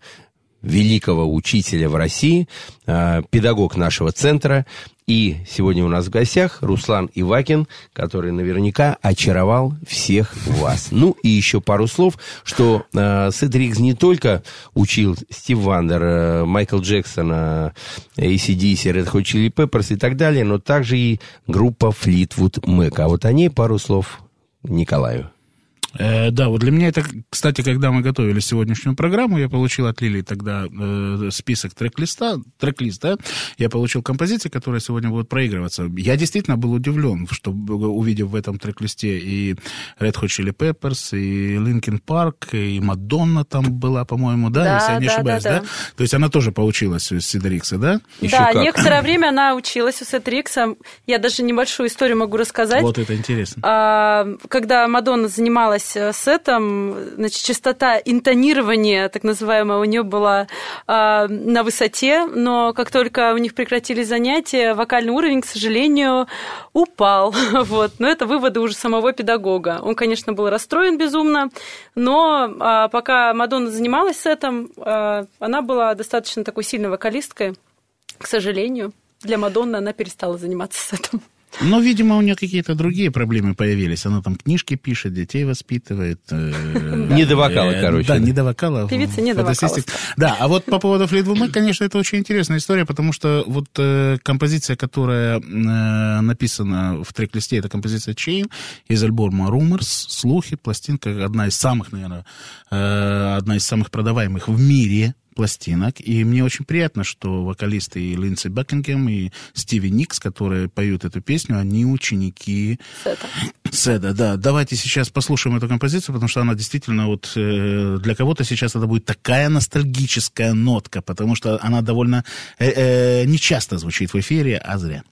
великого учителя в России, э, педагог нашего центра. И сегодня у нас в гостях Руслан Ивакин, который наверняка очаровал всех вас. Ну и еще пару слов, что э, Сет Ригз не только учил Стив Вандер, э, Майкл Джексон, э, ACDC, Red Hot Chili Peppers и так далее, но также и группа Fleetwood Mac. А вот о ней пару слов Николаю. Э, да, вот для меня это, кстати, когда мы готовили сегодняшнюю программу, я получил от Лилии тогда э, список трек-листа, трек-лист, да, я получил композиции, которые сегодня будут проигрываться. Я действительно был удивлен, что увидев в этом трек-листе и Red Hot Chili Peppers, и Linkin Park, и Мадонна там была, по-моему, да, Да, если я не да, ошибаюсь, да, да, да. То есть она тоже поучилась у Сидорикса, да? Еще да, как. некоторое время она училась у Сет Рикса. Я даже небольшую историю могу рассказать. Вот это интересно. А, когда Мадонна занималась э, сетом, значит, частота интонирования, так называемая, у нее была а, на высоте, но как только у них прекратились занятия, вокальный уровень, к сожалению, упал. Вот. Но это выводы уже самого педагога. Он, конечно, был расстроен безумно, но а, пока Мадонна занималась сетом, а, она была достаточно такой сильной вокалисткой. К сожалению, для Мадонны она перестала заниматься сетом. Но, видимо, у нее какие-то другие проблемы появились. Она там книжки пишет, детей воспитывает. э, Не до вокала, э, короче. Да, не до вокала. Певица не до Фотосистик. Да, а вот по поводу Флитвуд Мэк, конечно, это очень интересная история, потому что вот э, композиция, которая написана в трек-листе, это композиция Chain из альбома Rumors, Слухи, пластинка, одна из самых, наверное, одна из самых продаваемых в мире пластинок. И мне очень приятно, что вокалисты и Линдси Бекингем, и Стиви Никс, которые поют эту песню, они ученики Сета. Седа. Да, давайте сейчас послушаем эту композицию, потому что она действительно вот э, для кого-то сейчас это будет такая ностальгическая нотка, потому что она довольно э, э, нечасто звучит в эфире, а зря.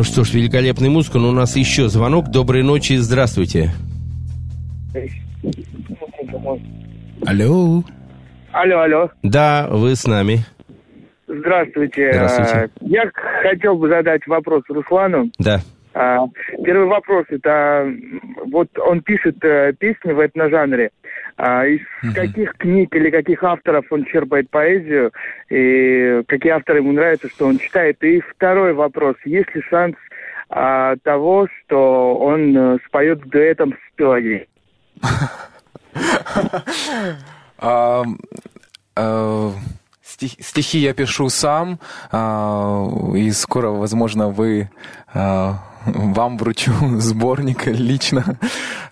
Ну что ж, великолепная музыка, но у нас еще звонок. Доброй ночи, здравствуйте. Алло. Алло, алло. Да, вы с нами. Здравствуйте. Здравствуйте. А, Я хотел бы задать вопрос Руслану. Да. А, Первый вопрос это вот он пишет э, песни в этножанре. А Из каких книг или каких авторов он черпает поэзию и какие авторы ему нравятся, что он читает? И второй вопрос: есть ли шанс а, того, что он э, споет дуэтом с Пелагеей? А, стих- Стихи я пишу сам, а, и скоро, возможно, вы а, вам вручу сборник лично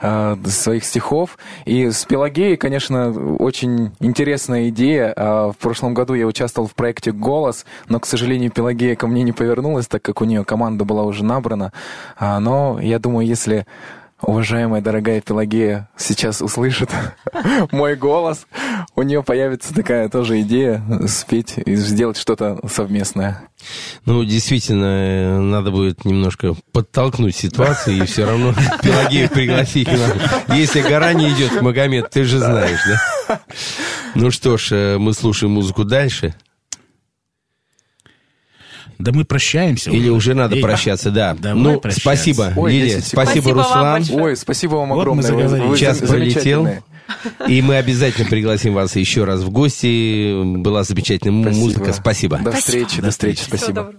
а, своих стихов. И с Пелагеей, конечно, очень интересная идея. А, В прошлом году я участвовал в проекте «Голос», но, к сожалению, Пелагея ко мне не повернулась, так как у нее команда была уже набрана. А, Но я думаю, если уважаемая дорогая Пелагея сейчас услышит мой голос, у нее появится такая тоже идея спеть и сделать что-то совместное. Ну, действительно, надо будет немножко подтолкнуть ситуацию и все равно Пелагею пригласить надо. Если гора не идет, Магомед, ты же знаешь, да? Ну что ж, э, мы слушаем музыку дальше. Да мы прощаемся. Или уже надо Эй, прощаться, да. Давай Ну, прощаться. спасибо, Ой, Лилия, 10 секунд. спасибо, Руслан. Ой, спасибо вам Вот мы огромное. Вы- Час пролетел. И мы обязательно пригласим вас еще раз в гости. Была замечательная Спасибо. музыка. Спасибо. До встречи, до встречи, Всего спасибо.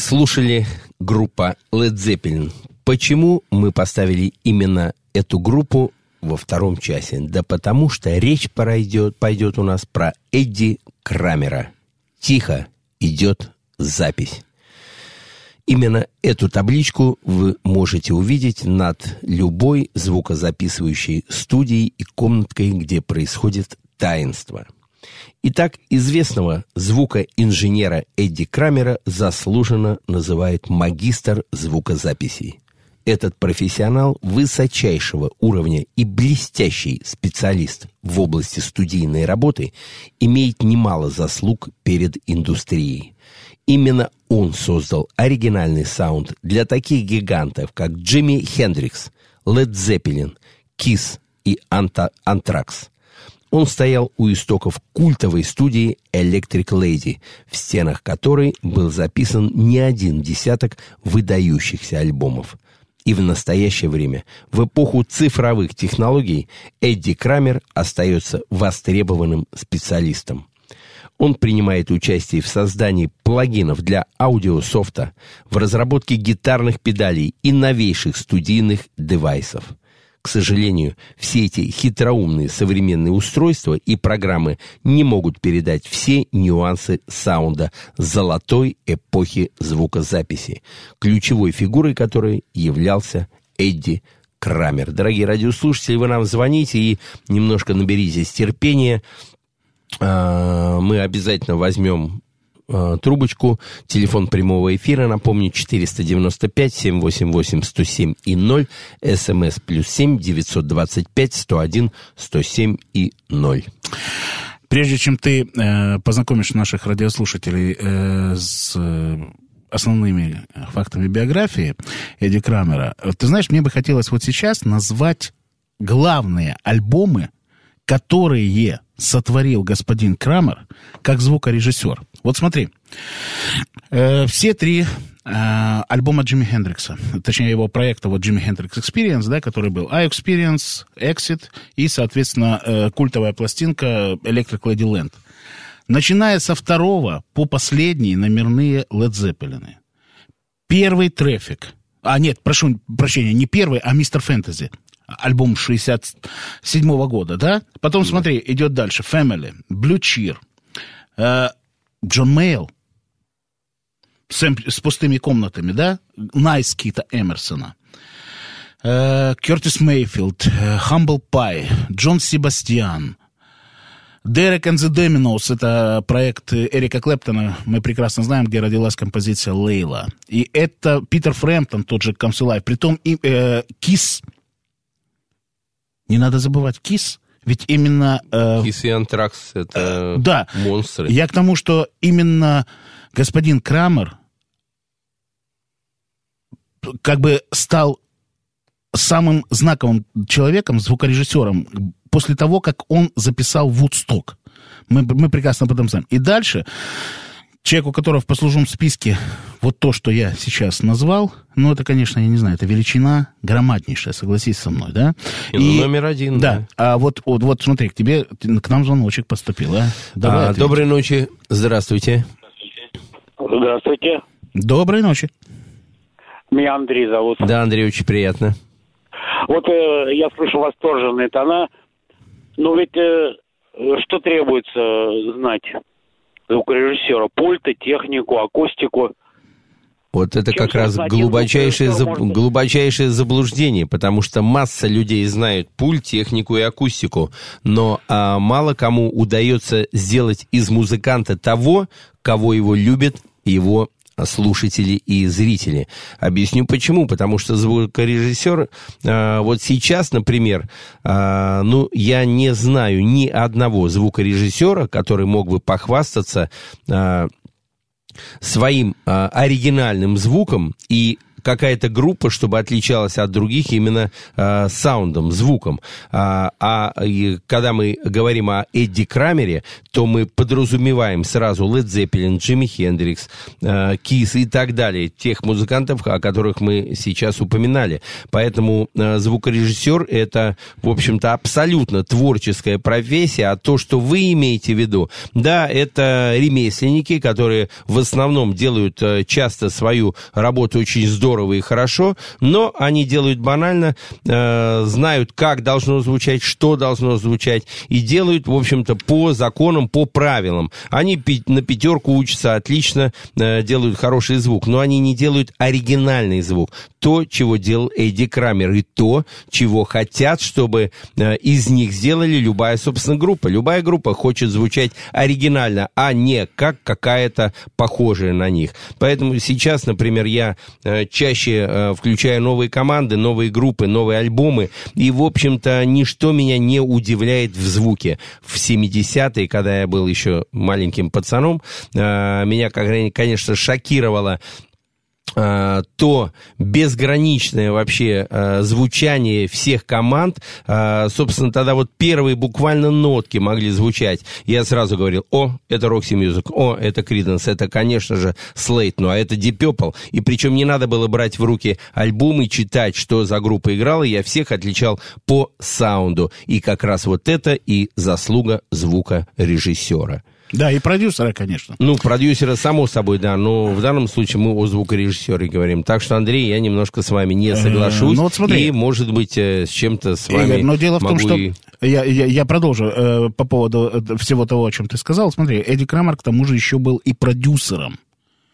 Слушали группа Led Zeppelin. Почему мы поставили именно эту группу во втором часе? Да потому что речь пойдет, пойдет у нас про Эдди Крамера. Тихо идет запись. Именно эту табличку вы можете увидеть над любой звукозаписывающей студией и комнаткой, где происходит таинство. Итак, известного звукоинженера Эдди Крамера заслуженно называют магистр звукозаписей. Этот профессионал высочайшего уровня и блестящий специалист в области студийной работы имеет немало заслуг перед индустрией. Именно он создал оригинальный саунд для таких гигантов, как Джимми Хендрикс, Лед Зеппелин, Кис и Анта Антракс. Он стоял у истоков культовой студии Electric Lady, в стенах которой был записан не один десяток выдающихся альбомов. И в настоящее время, в эпоху цифровых технологий, Эдди Крамер остается востребованным специалистом. Он принимает участие в создании плагинов для аудиософта, в разработке гитарных педалей и новейших студийных девайсов. К сожалению, все эти хитроумные современные устройства и программы не могут передать все нюансы саунда золотой эпохи звукозаписи, ключевой фигурой которой являлся Эдди Крамер. Дорогие радиослушатели, вы нам звоните и немножко наберитесь терпения. А, Мы обязательно возьмем а, трубочку. Телефон прямого эфира, напомню, 495-788-107 и 0. СМС плюс 7 925-101-107 и 0. Прежде чем ты э, познакомишь наших радиослушателей э, с э, основными фактами биографии Эдди Крамера, э, ты знаешь, мне бы хотелось вот сейчас назвать главные альбомы, которые сотворил господин Крамер как звукорежиссер. Вот смотри, э, все три э, альбома Джимми Хендрикса, точнее его проекта вот Джимми Хендрикс Experience, да, который был I Experience, Exit и, соответственно, э, культовая пластинка Electric Ladyland. Начиная со второго по последний номерные Led Zeppelin. Первый трафик. А, нет, прошу прощения, не первый, а Мистер Фэнтези. Альбом 67 года, да? Потом, смотри, идет дальше. Family, Blue Cheer, э, Джон Мейолл с, эм- с пустыми комнатами, да? Nice Кита Эмерсона. Э, Кертис Мейфилд, э, Humble Pie, Джон Себастьян, Derek and the Dominoes — это проект Эрика Клэптона, мы прекрасно знаем, где родилась композиция «Лейла». И это Питер Фрэмптон, тот же Comes Alive. Притом и, э, Kiss, не надо забывать Kiss, ведь именно... э, Кис и Антракс — это да. монстры. Я к тому, что именно господин Крамер как бы стал самым знаковым человеком, звукорежиссером, после того, как он записал Вудсток. Мы, мы прекрасно об этом знаем. И дальше человек, у которого в послужном списке вот то, что я сейчас назвал, ну, это, конечно, я не знаю, это величина громаднейшая, согласись со мной, да? И номер один, Да. А вот, вот, вот смотри, к тебе, к нам звоночек поступил, а? Давай А, ответь. доброй ночи, здравствуйте. Здравствуйте. Доброй ночи. Меня Андрей зовут. Да, Андрей, очень приятно. Вот э, я слышу восторженные тона, но ведь э, что требуется знать звукорежиссера? Пульты, технику, акустику. Вот это Чем как раз глубочайшее, заб- может? глубочайшее заблуждение, потому что масса людей знают пульт, технику и акустику, но а, мало кому удается сделать из музыканта того, кого его любят его слушатели и зрители. Объясню почему. Потому что звукорежиссер, а, вот сейчас, например, а, ну, я не знаю ни одного звукорежиссера, который мог бы похвастаться а, своим а, оригинальным звуком и какая-то группа, чтобы отличалась от других именно э, саундом, звуком. А, а и когда мы говорим о Эдди Крамере, то мы подразумеваем сразу Led Zeppelin, Джимми Хендрикс, э, Кис и так далее, тех музыкантов, о которых мы сейчас упоминали. Поэтому э, звукорежиссер это, в общем-то, абсолютно творческая профессия, а то, что вы имеете в виду, да, это ремесленники, которые в основном делают э, часто свою работу очень здорово и хорошо, но они делают банально, э, знают, как должно звучать, что должно звучать, и делают, в общем-то, по законам, по правилам. Они на пятерку учатся отлично, э, делают хороший звук, но они не делают оригинальный звук. То, чего делал Эдди Крамер, и то, чего хотят, чтобы э, из них сделали любая, собственно, группа. Любая группа хочет звучать оригинально, а не как какая-то похожая на них. Поэтому сейчас, например, я э, чаще э, включаю новые команды, новые группы, новые альбомы, и, в общем-то, ничто меня не удивляет в звуке. В 70-е, когда я был еще маленьким пацаном, э, меня, конечно, шокировало то безграничное вообще э, звучание всех команд, э, собственно, тогда вот первые буквально нотки могли звучать. Я сразу говорил, о, это Roxy Music, о, это Creedence, это, конечно же, Slate, ну а это Deep Purple. И причем не надо было брать в руки альбом и читать, что за группа играла, я всех отличал по саунду. И как раз вот это и заслуга звукорежиссера. Да, и продюсера, конечно. Ну, продюсера, само собой, да, но в данном случае мы о звукорежиссере говорим. Так что, Андрей, я немножко с вами не Э, соглашусь. ну вот смотри. И, может быть, э, с чем-то с вами Игорь, но дело в том, что и- я, я, я продолжу э, по поводу э, всего того, о чем ты сказал. Смотри, Эдди Крамер к тому же еще был и продюсером.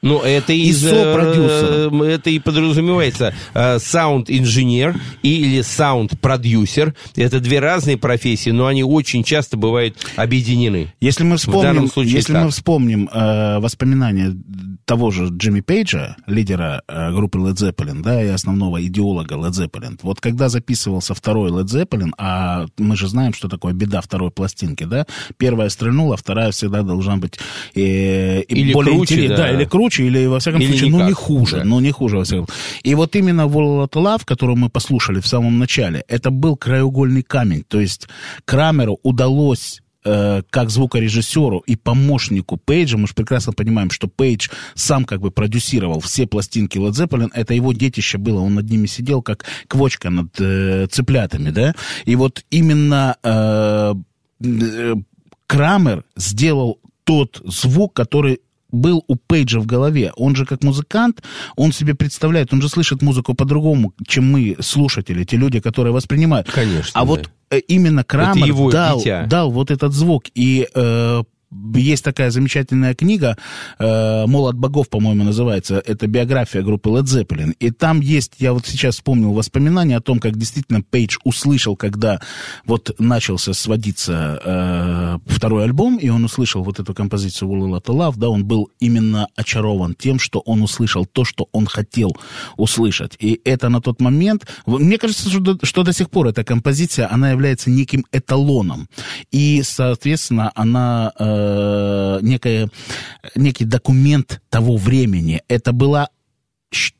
Ну, это И из, э, сопродюсером. это и подразумевается э, саунд-инженер или саунд-продюсер. Это две разные профессии, но они очень часто бывают объединены. Если мы вспомним, случае если так. мы вспомним э, воспоминания того же Джимми Пейджа, лидера э, группы Led Zeppelin, да, и основного идеолога Led Zeppelin, вот когда записывался второй Led Zeppelin, а мы же знаем, что такое беда второй пластинки, да, первая стрельнула, вторая всегда должна быть э, и Или более круче, интерес- да. или круче, или во всяком Или случае, ну не никак, хуже, да. ну не хуже во всяком. И вот именно of Love, которую мы послушали в самом начале, это был краеугольный камень, то есть Крамеру удалось э, как звукорежиссеру и помощнику Пейджа, мы же прекрасно понимаем, что Пейдж сам как бы продюсировал все пластинки Led Zeppelin, это его детище было, он над ними сидел как квочка над э, цыплятами, да, и вот именно э, э, Крамер сделал тот звук, который был у Пейджа в голове. Он же как музыкант, он себе представляет, он же слышит музыку по-другому, чем мы, слушатели, те люди, которые воспринимают. Конечно, А да. вот э, именно Крамер дал, дитя. дал вот этот звук. И э, есть такая замечательная книга э, «Молот богов», по-моему, называется. Это биография группы Led Zeppelin. И там есть, я вот сейчас вспомнил воспоминания о том, как действительно Пейдж услышал, когда вот начался сводиться э, второй альбом, и он услышал вот эту композицию «Will Lot Love», да, он был именно очарован тем, что он услышал то, что он хотел услышать. И это на тот момент... Мне кажется, что до, что до сих пор эта композиция, она является неким эталоном. И, соответственно, она э, некая, некий документ того времени. Это была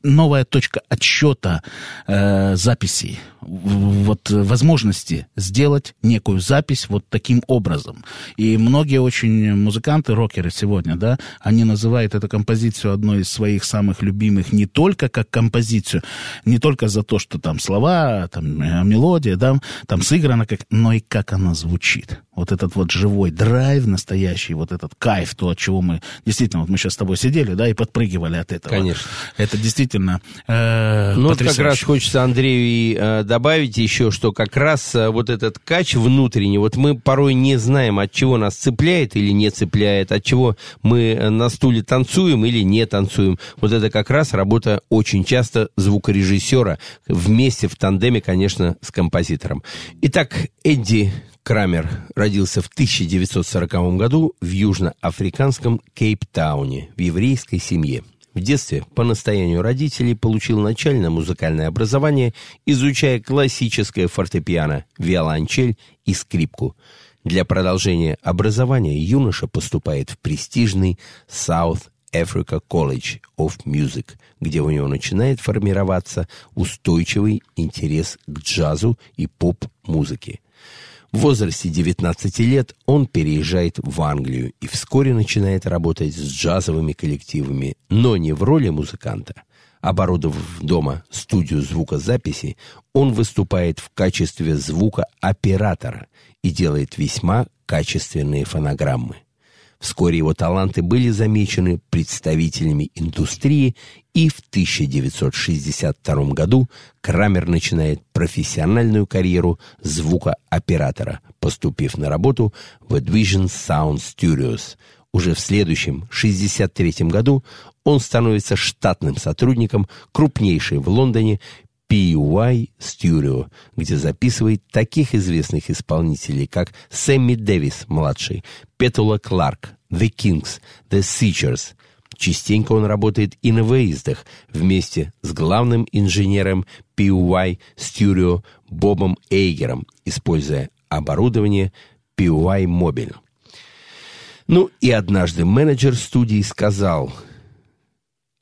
новая точка отсчета э, записей, вот э, возможности сделать некую запись вот таким образом. И многие очень музыканты, рокеры сегодня, да, они называют эту композицию одной из своих самых любимых не только как композицию, не только за то, что там слова, там э, мелодия, да, там сыграно, как, но и как она звучит. Вот этот вот живой драйв настоящий, вот этот кайф, то, от чего мы, действительно, вот мы сейчас с тобой сидели, да, и подпрыгивали от этого. Конечно. Это действительно э, Ну, вот как раз хочется Андрею и, э, добавить еще, что как раз э, вот этот кач внутренний, вот мы порой не знаем, от чего нас цепляет или не цепляет, от чего мы э, на стуле танцуем или не танцуем. Вот это как раз работа очень часто звукорежиссера вместе в тандеме, конечно, с композитором. Итак, Эдди Крамер родился в 1940 году в южноафриканском Кейптауне в еврейской семье. В детстве по настоянию родителей получил начальное музыкальное образование, изучая классическое фортепиано, виолончель и скрипку. Для продолжения образования юноша поступает в престижный South Africa College of Music, где у него начинает формироваться устойчивый интерес к джазу и поп-музыке. В возрасте 19 лет он переезжает в Англию и вскоре начинает работать с джазовыми коллективами, но не в роли музыканта. Оборудовав дома студию звукозаписи, он выступает в качестве звукооператора и делает весьма качественные фонограммы. Вскоре его таланты были замечены представителями индустрии, и в 1962 году Крамер начинает профессиональную карьеру звукооператора, поступив на работу в Advision Sound Studios. Уже в следующем, 1963 году, он становится штатным сотрудником крупнейшей в Лондоне PY Studio, где записывает таких известных исполнителей, как Сэмми Дэвис-младший, Петула Кларк, The Kings, The Seachers. Частенько он работает и на выездах вместе с главным инженером PY Studio Бобом Эйгером, используя оборудование PY Mobile. Ну и однажды менеджер студии сказал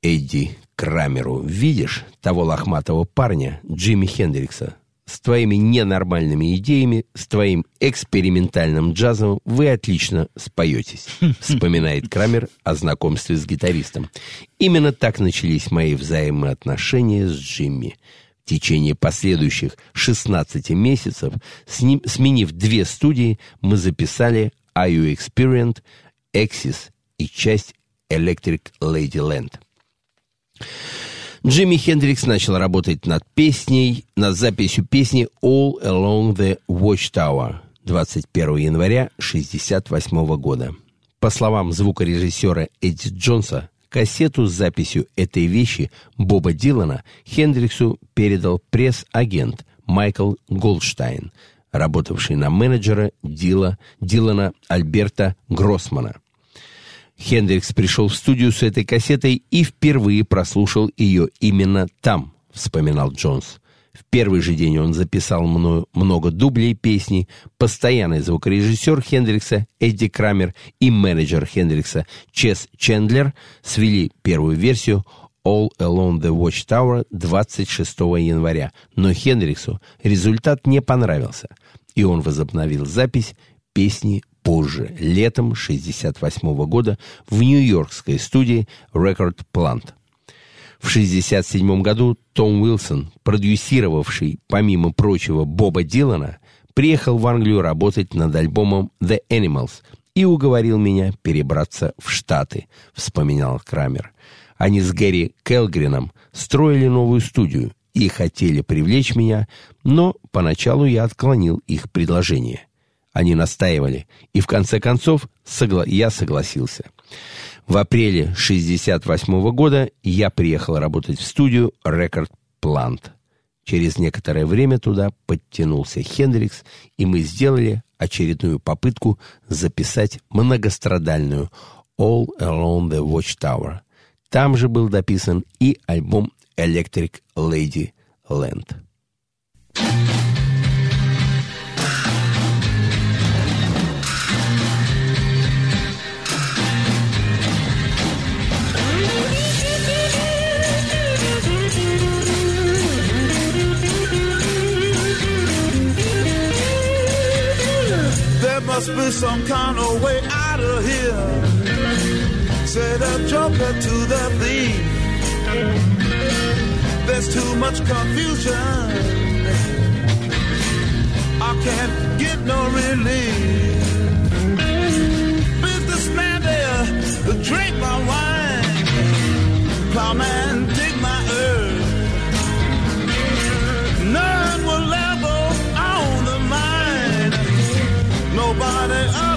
Эдди Крамеру, видишь того лохматого парня, Джимми Хендрикса, с твоими ненормальными идеями, с твоим экспериментальным джазом вы отлично споетесь, вспоминает Крамер о знакомстве с гитаристом. Именно так начались мои взаимоотношения с Джимми. В течение последующих 16 месяцев, ним, сменив две студии, мы записали Are You Experienced, Axis и часть Electric Ladyland. Джимми Хендрикс начал работать над песней, над записью песни All Along the Watchtower 21 января 1968 года. По словам звукорежиссера Эдди Джонса, кассету с записью этой вещи Боба Дилана Хендриксу передал пресс-агент Майкл Голдштайн, работавший на менеджера Дила, Дилана Альберта Гроссмана. Хендрикс пришел в студию с этой кассетой и впервые прослушал ее именно там, вспоминал Джонс. В первый же день он записал много дублей песни. Постоянный звукорежиссер Хендрикса Эдди Крамер и менеджер Хендрикса Чес Чендлер свели первую версию All Along the Watchtower 26 января. Но Хендриксу результат не понравился, и он возобновил запись песни позже, летом 1968 года в нью-йоркской студии Record Plant. В 1967 году Том Уилсон, продюсировавший, помимо прочего, Боба Дилана, приехал в Англию работать над альбомом The Animals и уговорил меня перебраться в Штаты, вспоминал Крамер. Они с Гэри Келгрином строили новую студию и хотели привлечь меня, но поначалу я отклонил их предложение. Они настаивали, и в конце концов согла- я согласился. В апреле 1968 года я приехал работать в студию Record Plant. Через некоторое время туда подтянулся Хендрикс, и мы сделали очередную попытку записать многострадальную All Along the Watchtower. Там же был дописан и альбом Electric Lady Land. Must be some kind of way out of here. Say the joker to the thief. There's too much confusion. I can't get no relief. Businessman there, drink my wine. Plowman, dig Friday. Oh.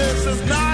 this is not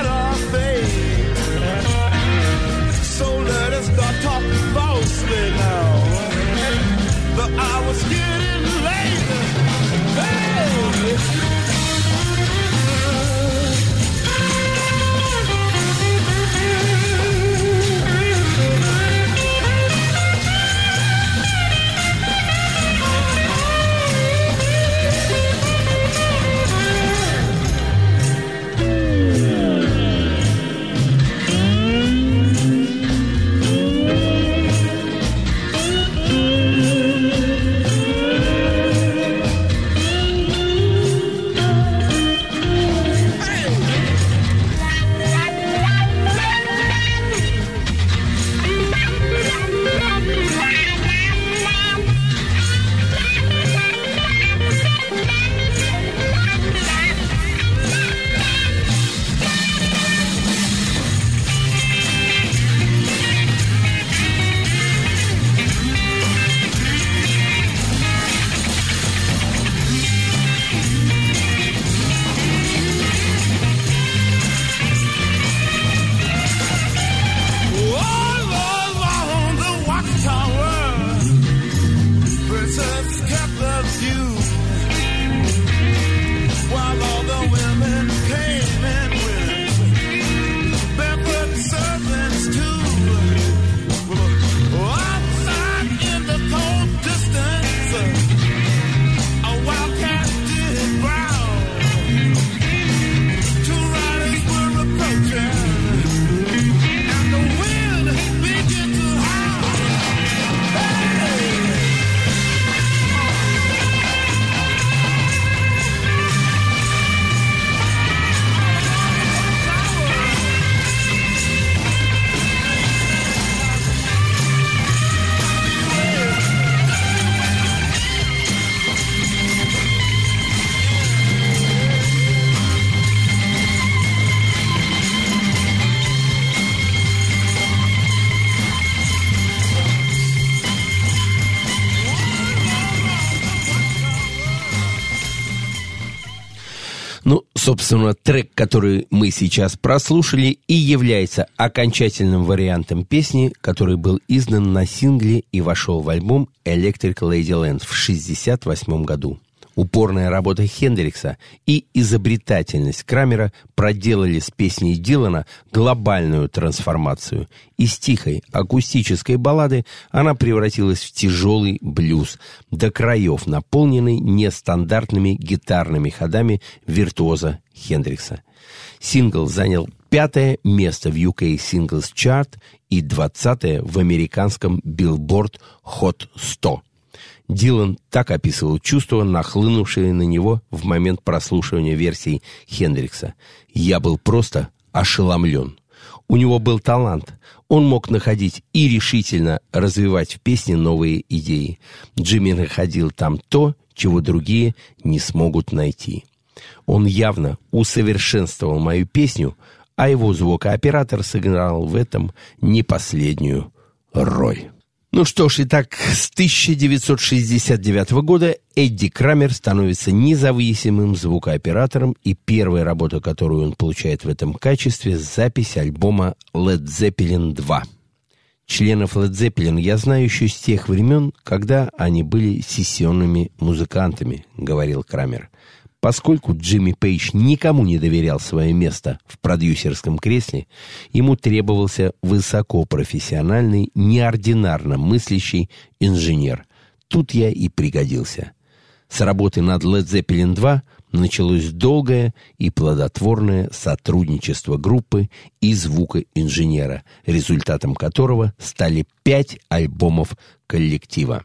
Собственно, трек, который мы сейчас прослушали, и является окончательным вариантом песни, который был издан на сингле и вошел в альбом Electric Ladyland в 1968 году. Упорная работа Хендрикса и изобретательность Крамера проделали с песней Дилана глобальную трансформацию. Из тихой акустической баллады она превратилась в тяжелый блюз, до краев наполненный нестандартными гитарными ходами виртуоза Хендрикса. Сингл занял пятое место в UK Singles Chart и двадцатое в американском Billboard Hot 100. Дилан так описывал чувства, нахлынувшие на него в момент прослушивания версий Хендрикса. «Я был просто ошеломлен. У него был талант. Он мог находить и решительно развивать в песне новые идеи. Джимми находил там то, чего другие не смогут найти. Он явно усовершенствовал мою песню, а его звукооператор сыграл в этом не последнюю роль». Ну что ж, итак, с 1969 года Эдди Крамер становится независимым звукооператором, и первая работа, которую он получает в этом качестве, запись альбома Led Zeppelin 2. Членов Led Zeppelin я знаю еще с тех времен, когда они были сессионными музыкантами, говорил Крамер. Поскольку Джимми Пейдж никому не доверял свое место в продюсерском кресле, ему требовался высокопрофессиональный, неординарно мыслящий инженер. Тут я и пригодился. С работы над Led Zeppelin 2 началось долгое и плодотворное сотрудничество группы и звукоинженера, результатом которого стали пять альбомов коллектива.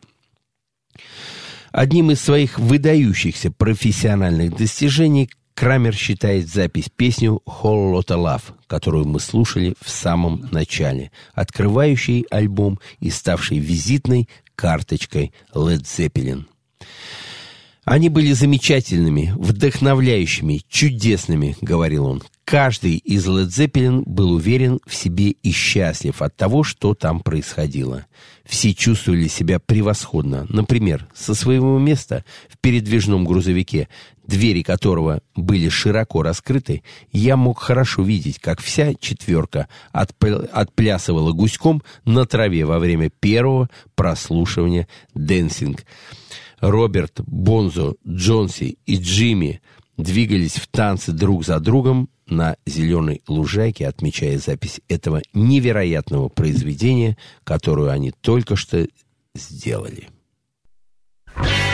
Одним из своих выдающихся профессиональных достижений Крамер считает запись песню «Whole Lotta Love», которую мы слушали в самом начале, открывающей альбом и ставшей визитной карточкой Led Zeppelin. Они были замечательными, вдохновляющими, чудесными, говорил он. Каждый из Led Zeppelin был уверен в себе и счастлив от того, что там происходило. Все чувствовали себя превосходно. Например, со своего места в передвижном грузовике, двери которого были широко раскрыты, я мог хорошо видеть, как вся четверка отпля- отплясывала гуськом на траве во время первого прослушивания «Dancing». Роберт, Бонзо, Джонси и Джимми двигались в танце друг за другом на зеленой лужайке, отмечая запись этого невероятного произведения, которую они только что сделали. Dancing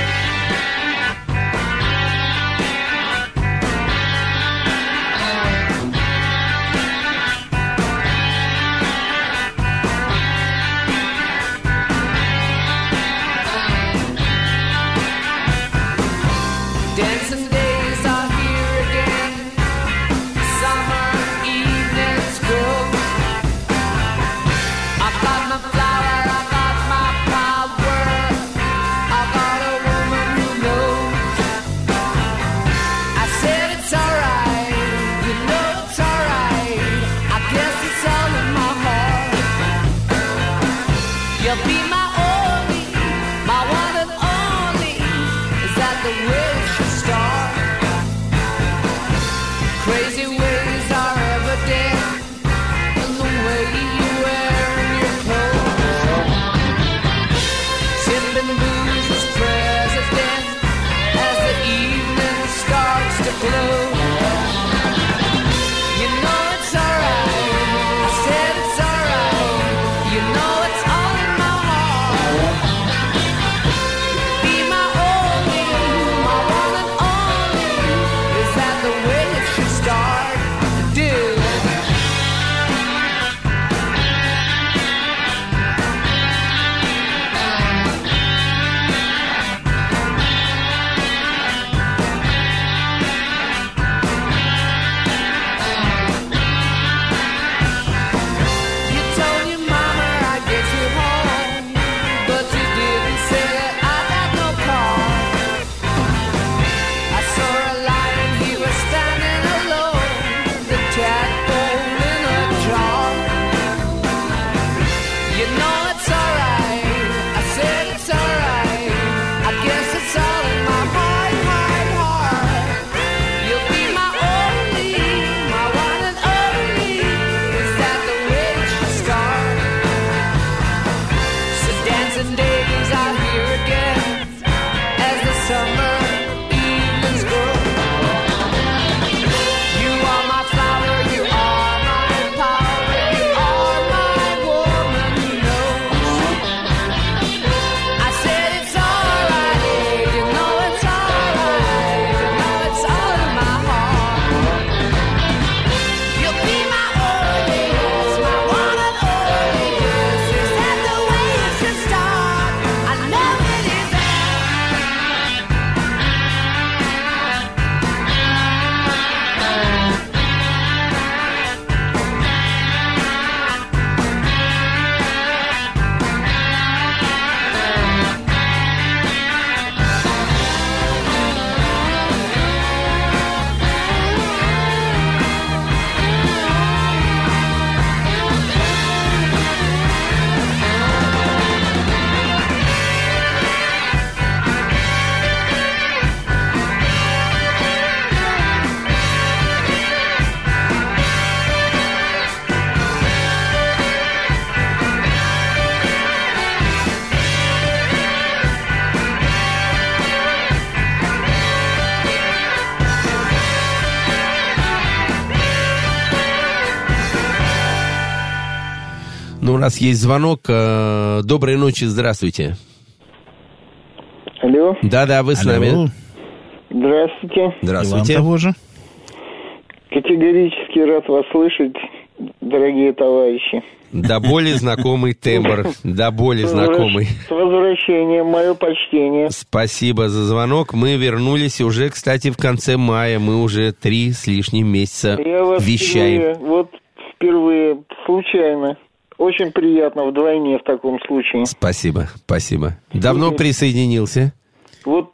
нас есть звонок. Э, Доброй ночи, здравствуйте. Алло, Да-да, вы с нами. Алло, здравствуйте. и вам Здравствуйте. того же. Категорически рад вас слышать, дорогие товарищи. До боли знакомый тембр. До боли С знакомый. С возвращением, мое почтение. Спасибо за звонок. Мы вернулись уже, кстати, в конце мая. Мы уже три с лишним месяца Я вас вещаем. впервые, вот впервые, случайно. Очень приятно вдвойне в таком случае. Спасибо, спасибо. Давно Мгм. присоединился? Вот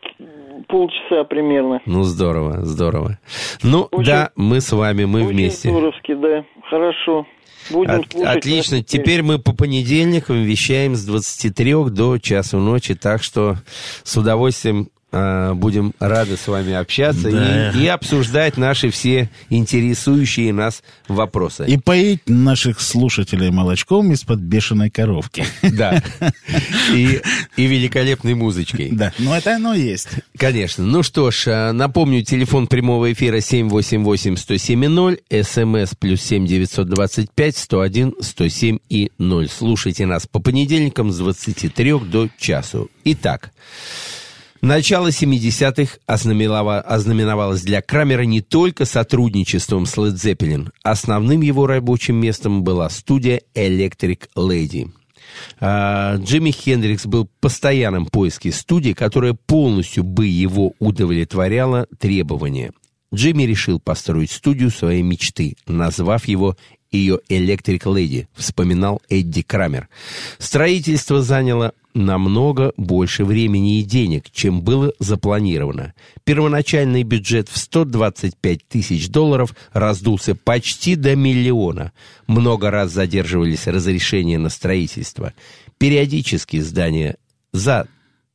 полчаса примерно. Ну, здорово, здорово. Ну, Очень- да, мы с вами, мы Очень вместе. здоровски, да. Хорошо. Будем От- слушать отлично. вас. Теперь мы по понедельникам вещаем с 23 до часу ночи, так что с удовольствием будем рады с вами общаться Да. и, и обсуждать наши все интересующие нас вопросы. И поить наших слушателей молочком из-под бешеной коровки. Да. И, и великолепной музычкой. Да, ну это оно есть. Конечно. Ну что ж, а, напомню, телефон прямого эфира 788-107-0, смс плюс 7 925 101 107 и 0. Слушайте нас по понедельникам с 23 до часу. Итак, Начало 70-х ознаменова- ознаменовалось для Крамера не только сотрудничеством с Led Zeppelin. Основным его рабочим местом была студия Electric Lady. А, Джимми Хендрикс был в постоянном поиске студии, которая полностью бы его удовлетворяла требования. Джимми решил построить студию своей мечты, назвав его ее Electric Lady, вспоминал Эдди Крамер. Строительство заняло намного больше времени и денег, чем было запланировано. Первоначальный бюджет в 125 тысяч долларов раздулся почти до миллиона. Много раз задерживались разрешения на строительство. Периодически здание за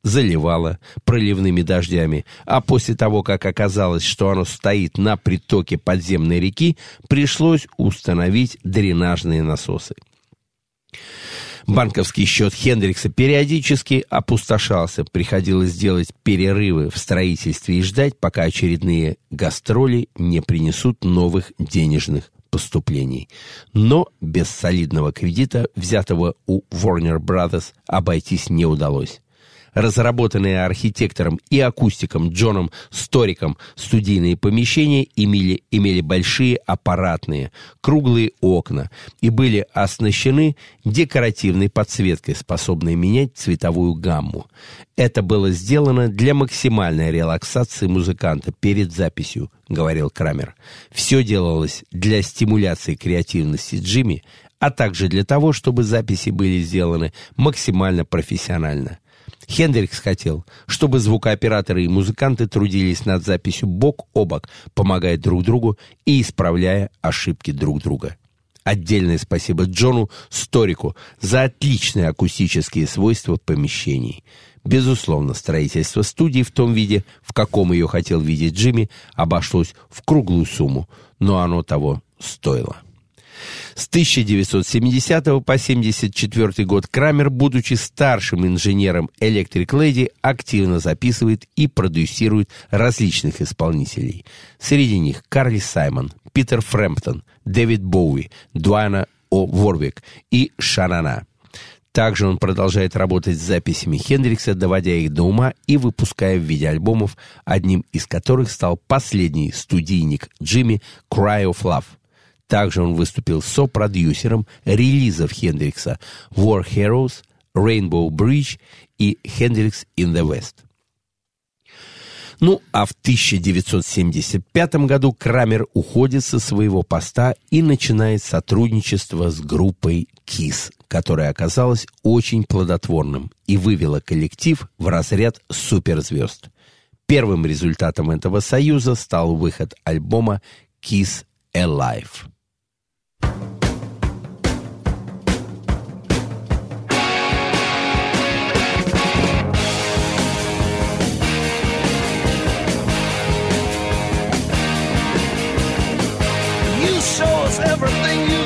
заливало проливными дождями, а после того, как оказалось, что оно стоит на притоке подземной реки, пришлось установить дренажные насосы. Банковский счет Хендрикса периодически опустошался. Приходилось делать перерывы в строительстве и ждать, пока очередные гастроли не принесут новых денежных поступлений. Но без солидного кредита, взятого у Warner Brothers, обойтись не удалось разработанные архитектором и акустиком Джоном Сториком студийные помещения имели, имели большие аппаратные, круглые окна и были оснащены декоративной подсветкой, способной менять цветовую гамму. Это было сделано для максимальной релаксации музыканта перед записью, говорил Крамер. Все делалось для стимуляции креативности Джимми, а также для того, чтобы записи были сделаны максимально профессионально. Хендрикс хотел, чтобы звукооператоры и музыканты трудились над записью бок о бок, помогая друг другу и исправляя ошибки друг друга. Отдельное спасибо Джону Сторику за отличные акустические свойства помещений. Безусловно, строительство студии в том виде, в каком ее хотел видеть Джимми, обошлось в круглую сумму, но оно того стоило. С 1970 по 1974 год Крамер, будучи старшим инженером Electric Lady, активно записывает и продюсирует различных исполнителей. Среди них Карли Саймон, Питер Фрэмптон, Дэвид Боуи, Дуана О. Ворвик и Шанана. Также он продолжает работать с записями Хендрикса, доводя их до ума и выпуская в виде альбомов, одним из которых стал последний студийник Джимми «Cry of Love». Также он выступил сопродюсером релизов Хендрикса «War Heroes», «Rainbow Bridge» и «Hendrix in the West». Ну, а в 1975 году Крамер уходит со своего поста и начинает сотрудничество с группой KISS, которая оказалась очень плодотворным и вывела коллектив в разряд суперзвезд. Первым результатом этого союза стал выход альбома «Kiss Alive». You show us everything you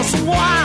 Cause why?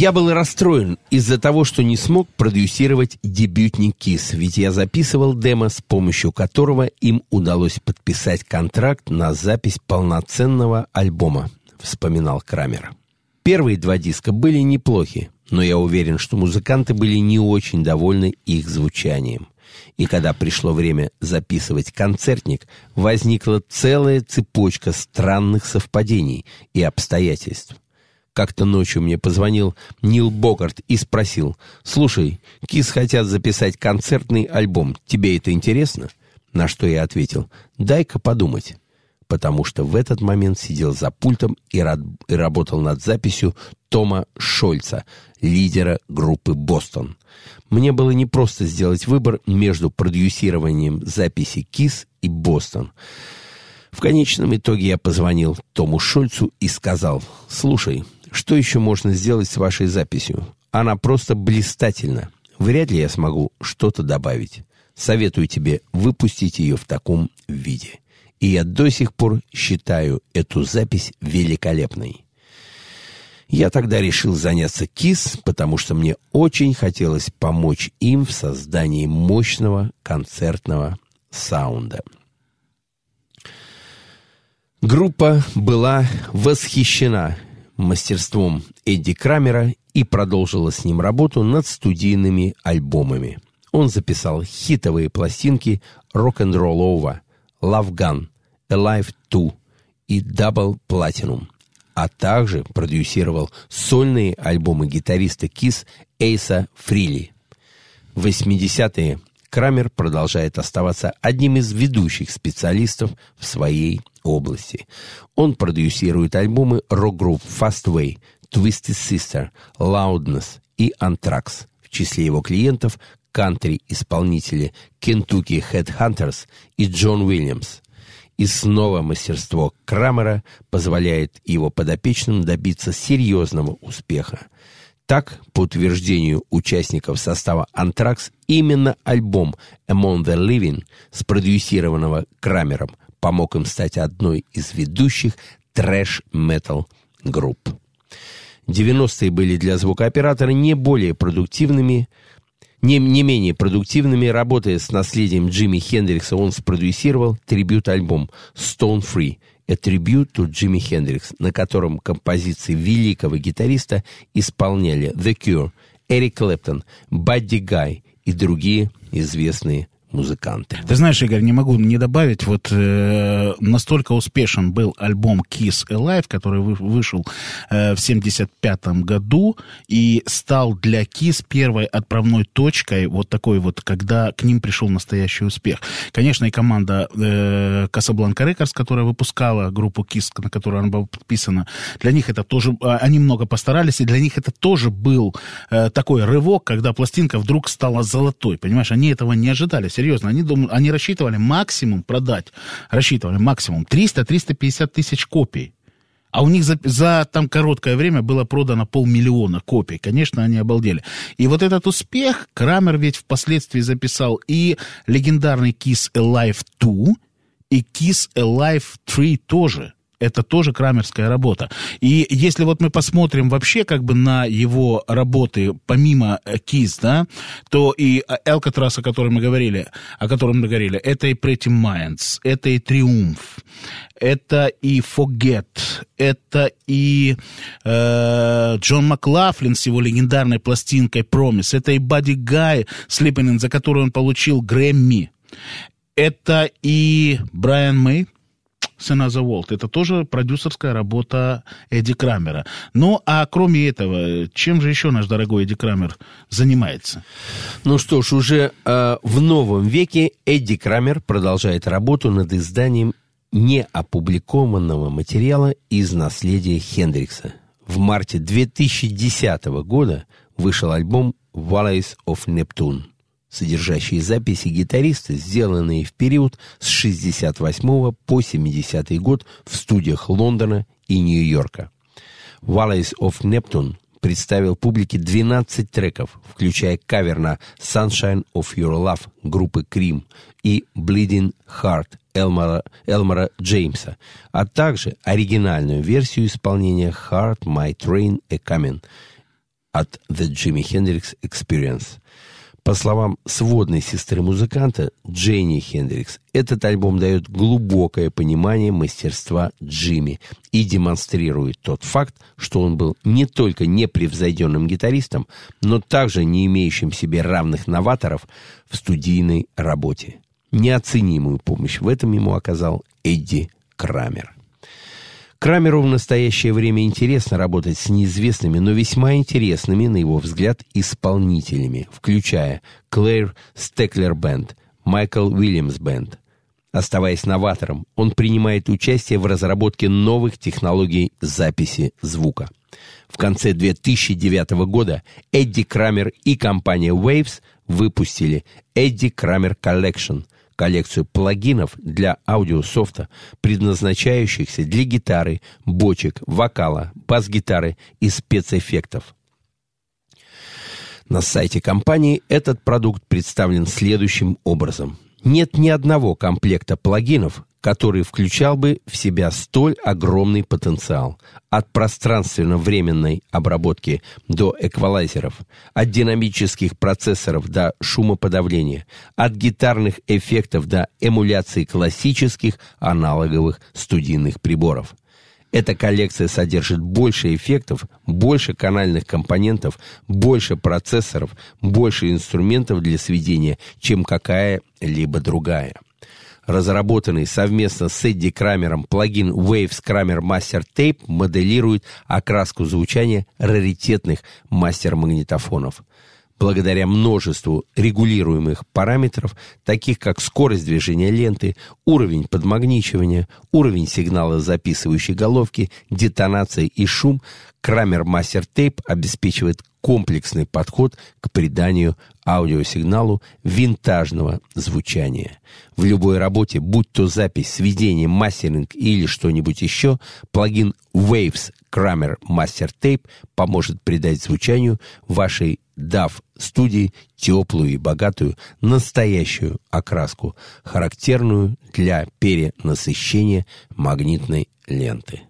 Я был расстроен из-за того, что не смог продюсировать дебютник Кис, ведь я записывал демо, с помощью которого им удалось подписать контракт на запись полноценного альбома, вспоминал Крамер. Первые два диска были неплохи, но я уверен, что музыканты были не очень довольны их звучанием. И когда пришло время записывать концертник, возникла целая цепочка странных совпадений и обстоятельств. Как-то ночью мне позвонил Нил Богарт и спросил, «Слушай, Кис хотят записать концертный альбом. Тебе это интересно?» На что я ответил, «Дай-ка подумать» потому что в этот момент сидел за пультом и, и работал над записью Тома Шольца, лидера группы «Бостон». Мне было непросто сделать выбор между продюсированием записи «Кис» и «Бостон». В конечном итоге я позвонил Тому Шольцу и сказал, «Слушай, что еще можно сделать с вашей записью? Она просто блистательна. Вряд ли я смогу что-то добавить. Советую тебе выпустить ее в таком виде». И я до сих пор считаю эту запись великолепной. Я тогда решил заняться КИС, потому что мне очень хотелось помочь им в создании мощного концертного саунда. Группа была восхищена мастерством Эдди Крамера и продолжила с ним работу над студийными альбомами. Он записал хитовые пластинки «Rock'n'Roll Over», «Love Gun», «Alive 2» и «Double Platinum», а также продюсировал сольные альбомы гитариста Кис Эйса Фрили. В 80-е Крамер продолжает оставаться одним из ведущих специалистов в своей области. Он продюсирует альбомы рок-групп Fastway, Twisted Sister, Loudness и Anthrax. В числе его клиентов кантри-исполнители Kentucky Headhunters и Джон Уильямс. И снова мастерство Крамера позволяет его подопечным добиться серьезного успеха. Так, по утверждению участников состава «Антракс», именно альбом «Among the Living», спродюсированного Крамером, помог им стать одной из ведущих трэш-метал групп. 90-е были для звукооператора не более продуктивными, не, не менее продуктивными. Работая с наследием Джимми Хендрикса, он спродюсировал трибют-альбом «Stone Free», A Tribute to Jimi Hendrix, на котором композиции великого гитариста исполняли The Cure, Эрик Клэптон, Бадди Гай и другие известные музыканты. Ты знаешь, Игорь, не могу не добавить, вот э, настолько успешен был альбом Kiss Alive, который вы- вышел э, в 75 году и стал для Kiss первой отправной точкой вот такой вот, когда к ним пришел настоящий успех. Конечно, и команда э, Casablanca Records, которая выпускала группу Kiss, на которую она была подписана, для них это тоже, а, они много постарались, и для них это тоже был э, такой рывок, когда пластинка вдруг стала золотой, понимаешь, они этого не ожидали, серьезно, они, дум- они рассчитывали максимум продать, рассчитывали максимум 300-350 тысяч копий. А у них за, за там короткое время было продано полмиллиона копий. Конечно, они обалдели. И вот этот успех Крамер ведь впоследствии записал и легендарный Kiss Alive 2, и Kiss Alive 3 тоже. Это тоже крамерская работа. И если вот мы посмотрим вообще как бы на его работы, помимо э, Kiss, да, то и э, Alcatraz, о котором мы говорили, о котором мы говорили, это и Pretty Minds, это и Триумф, это и Forget, это и э, Джон Маклафлин с его легендарной пластинкой Promise, это и Бадди Гай In, за которую он получил Грэмми, это и Брайан Мэй, с Another World. Это тоже продюсерская работа Эдди Крамера. Ну, а кроме этого, чем же еще наш дорогой Эдди Крамер занимается? Ну что ж, уже э, в новом веке Эдди Крамер продолжает работу над изданием неопубликованного материала из наследия Хендрикса. В марте 2010 года вышел альбом «Valleys of Neptune», содержащий записи гитариста, сделанные в период с 68 по 70 год в студиях Лондона и Нью-Йорка. Valleys of Neptune представил публике 12 треков, включая кавер на Sunshine of Your Love группы Cream и Bleeding Heart Элмора, Элмора Джеймса, а также оригинальную версию исполнения Heart My Train A Coming от The Jimi Hendrix Experience. По словам сводной сестры музыканта Дженни Хендрикс, этот альбом дает глубокое понимание мастерства Джимми и демонстрирует тот факт, что он был не только непревзойденным гитаристом, но также не имеющим себе равных новаторов в студийной работе. Неоценимую помощь в этом ему оказал Эдди Крамер. Крамеру в настоящее время интересно работать с неизвестными, но весьма интересными, на его взгляд, исполнителями, включая Клэр Стеклер Бенд, Майкл Уильямс Бенд. Оставаясь новатором, он принимает участие в разработке новых технологий записи звука. В конце 2009 года Эдди Крамер и компания Waves выпустили Эдди Крамер Collection – коллекцию плагинов для аудиософта, предназначающихся для гитары, бочек, вокала, бас-гитары и спецэффектов. На сайте компании этот продукт представлен следующим образом. Нет ни одного комплекта плагинов, который включал бы в себя столь огромный потенциал. От пространственно-временной обработки до эквалайзеров, от динамических процессоров до шумоподавления, от гитарных эффектов до эмуляции классических аналоговых студийных приборов. Эта коллекция содержит больше эффектов, больше канальных компонентов, больше процессоров, больше инструментов для сведения, чем какая-либо другая. Разработанный совместно с Эдди Крамером плагин Waves Kramer Master Tape моделирует окраску звучания раритетных мастер-магнитофонов. Благодаря множеству регулируемых параметров, таких как скорость движения ленты, уровень подмагничивания, уровень сигнала записывающей головки, детонация и шум, Крамер Мастер Тейп обеспечивает комплексный подход к приданию аудиосигналу винтажного звучания. В любой работе, будь то запись, сведение, мастеринг или что-нибудь еще, плагин Waves Kramer Master Tape поможет придать звучанию вашей DAW студии теплую и богатую настоящую окраску, характерную для перенасыщения магнитной ленты.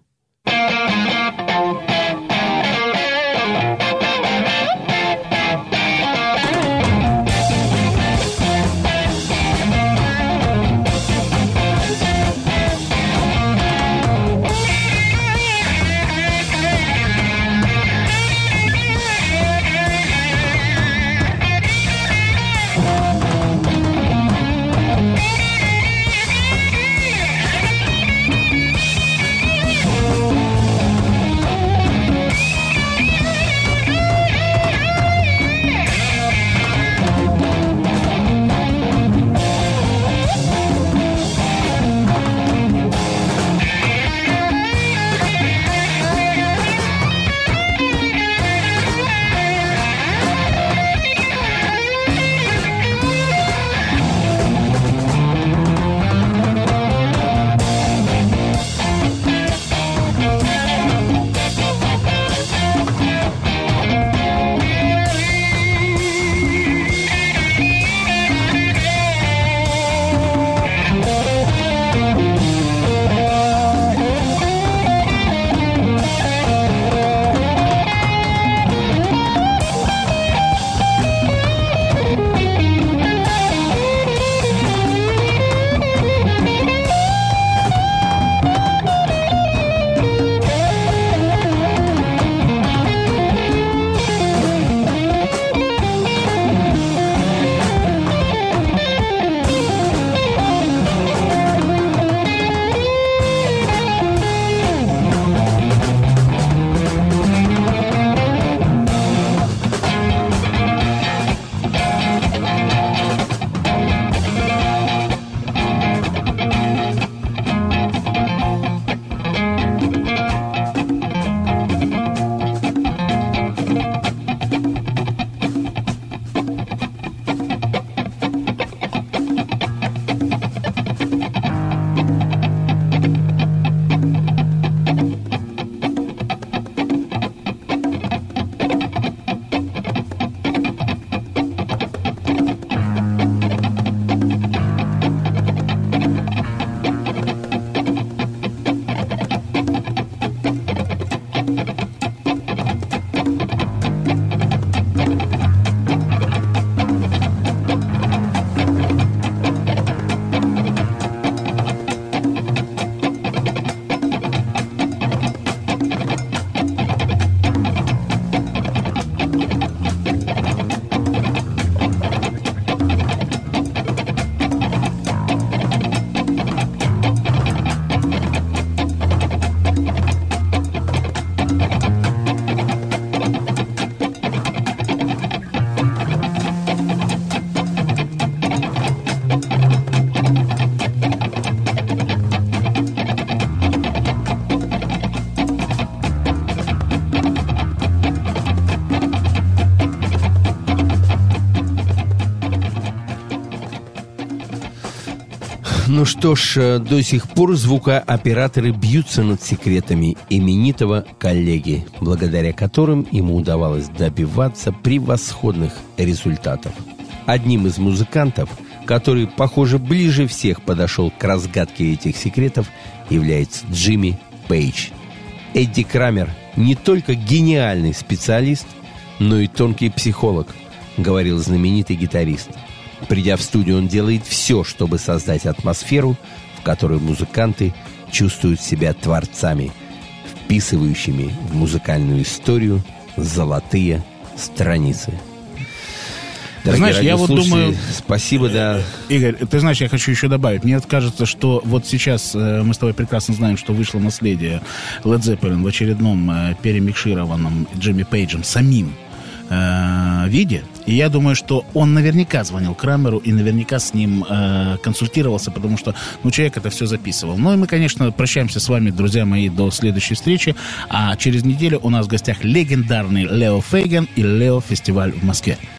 Ну что ж, э, до сих пор звукооператоры бьются над секретами именитого коллеги, благодаря которым ему удавалось добиваться превосходных результатов. Одним из музыкантов, который, похоже, ближе всех подошел к разгадке этих секретов, является Джимми Пейдж. Эдди Крамер не только гениальный специалист, но и тонкий психолог, говорил знаменитый гитарист. Придя в студию, он делает все, чтобы создать атмосферу, в которой музыканты чувствуют себя творцами, вписывающими в музыкальную историю золотые страницы. Дорогие Знаешь, я вот думаю- Спасибо, да. Игорь, ты знаешь, я хочу еще добавить. Мне кажется, что вот сейчас э, мы с тобой прекрасно знаем, что вышло наследие Led Zeppelin в очередном э, перемикшированном Джимми Пейджем самим э, виде. И я думаю, что он наверняка звонил Крамеру и наверняка с ним э, консультировался, потому что ну, человек это все записывал. Ну и мы, конечно, прощаемся с вами, друзья мои, до следующей встречи. А через неделю у нас в гостях легендарный Лео Фейген и Лео Фестиваль в Москве.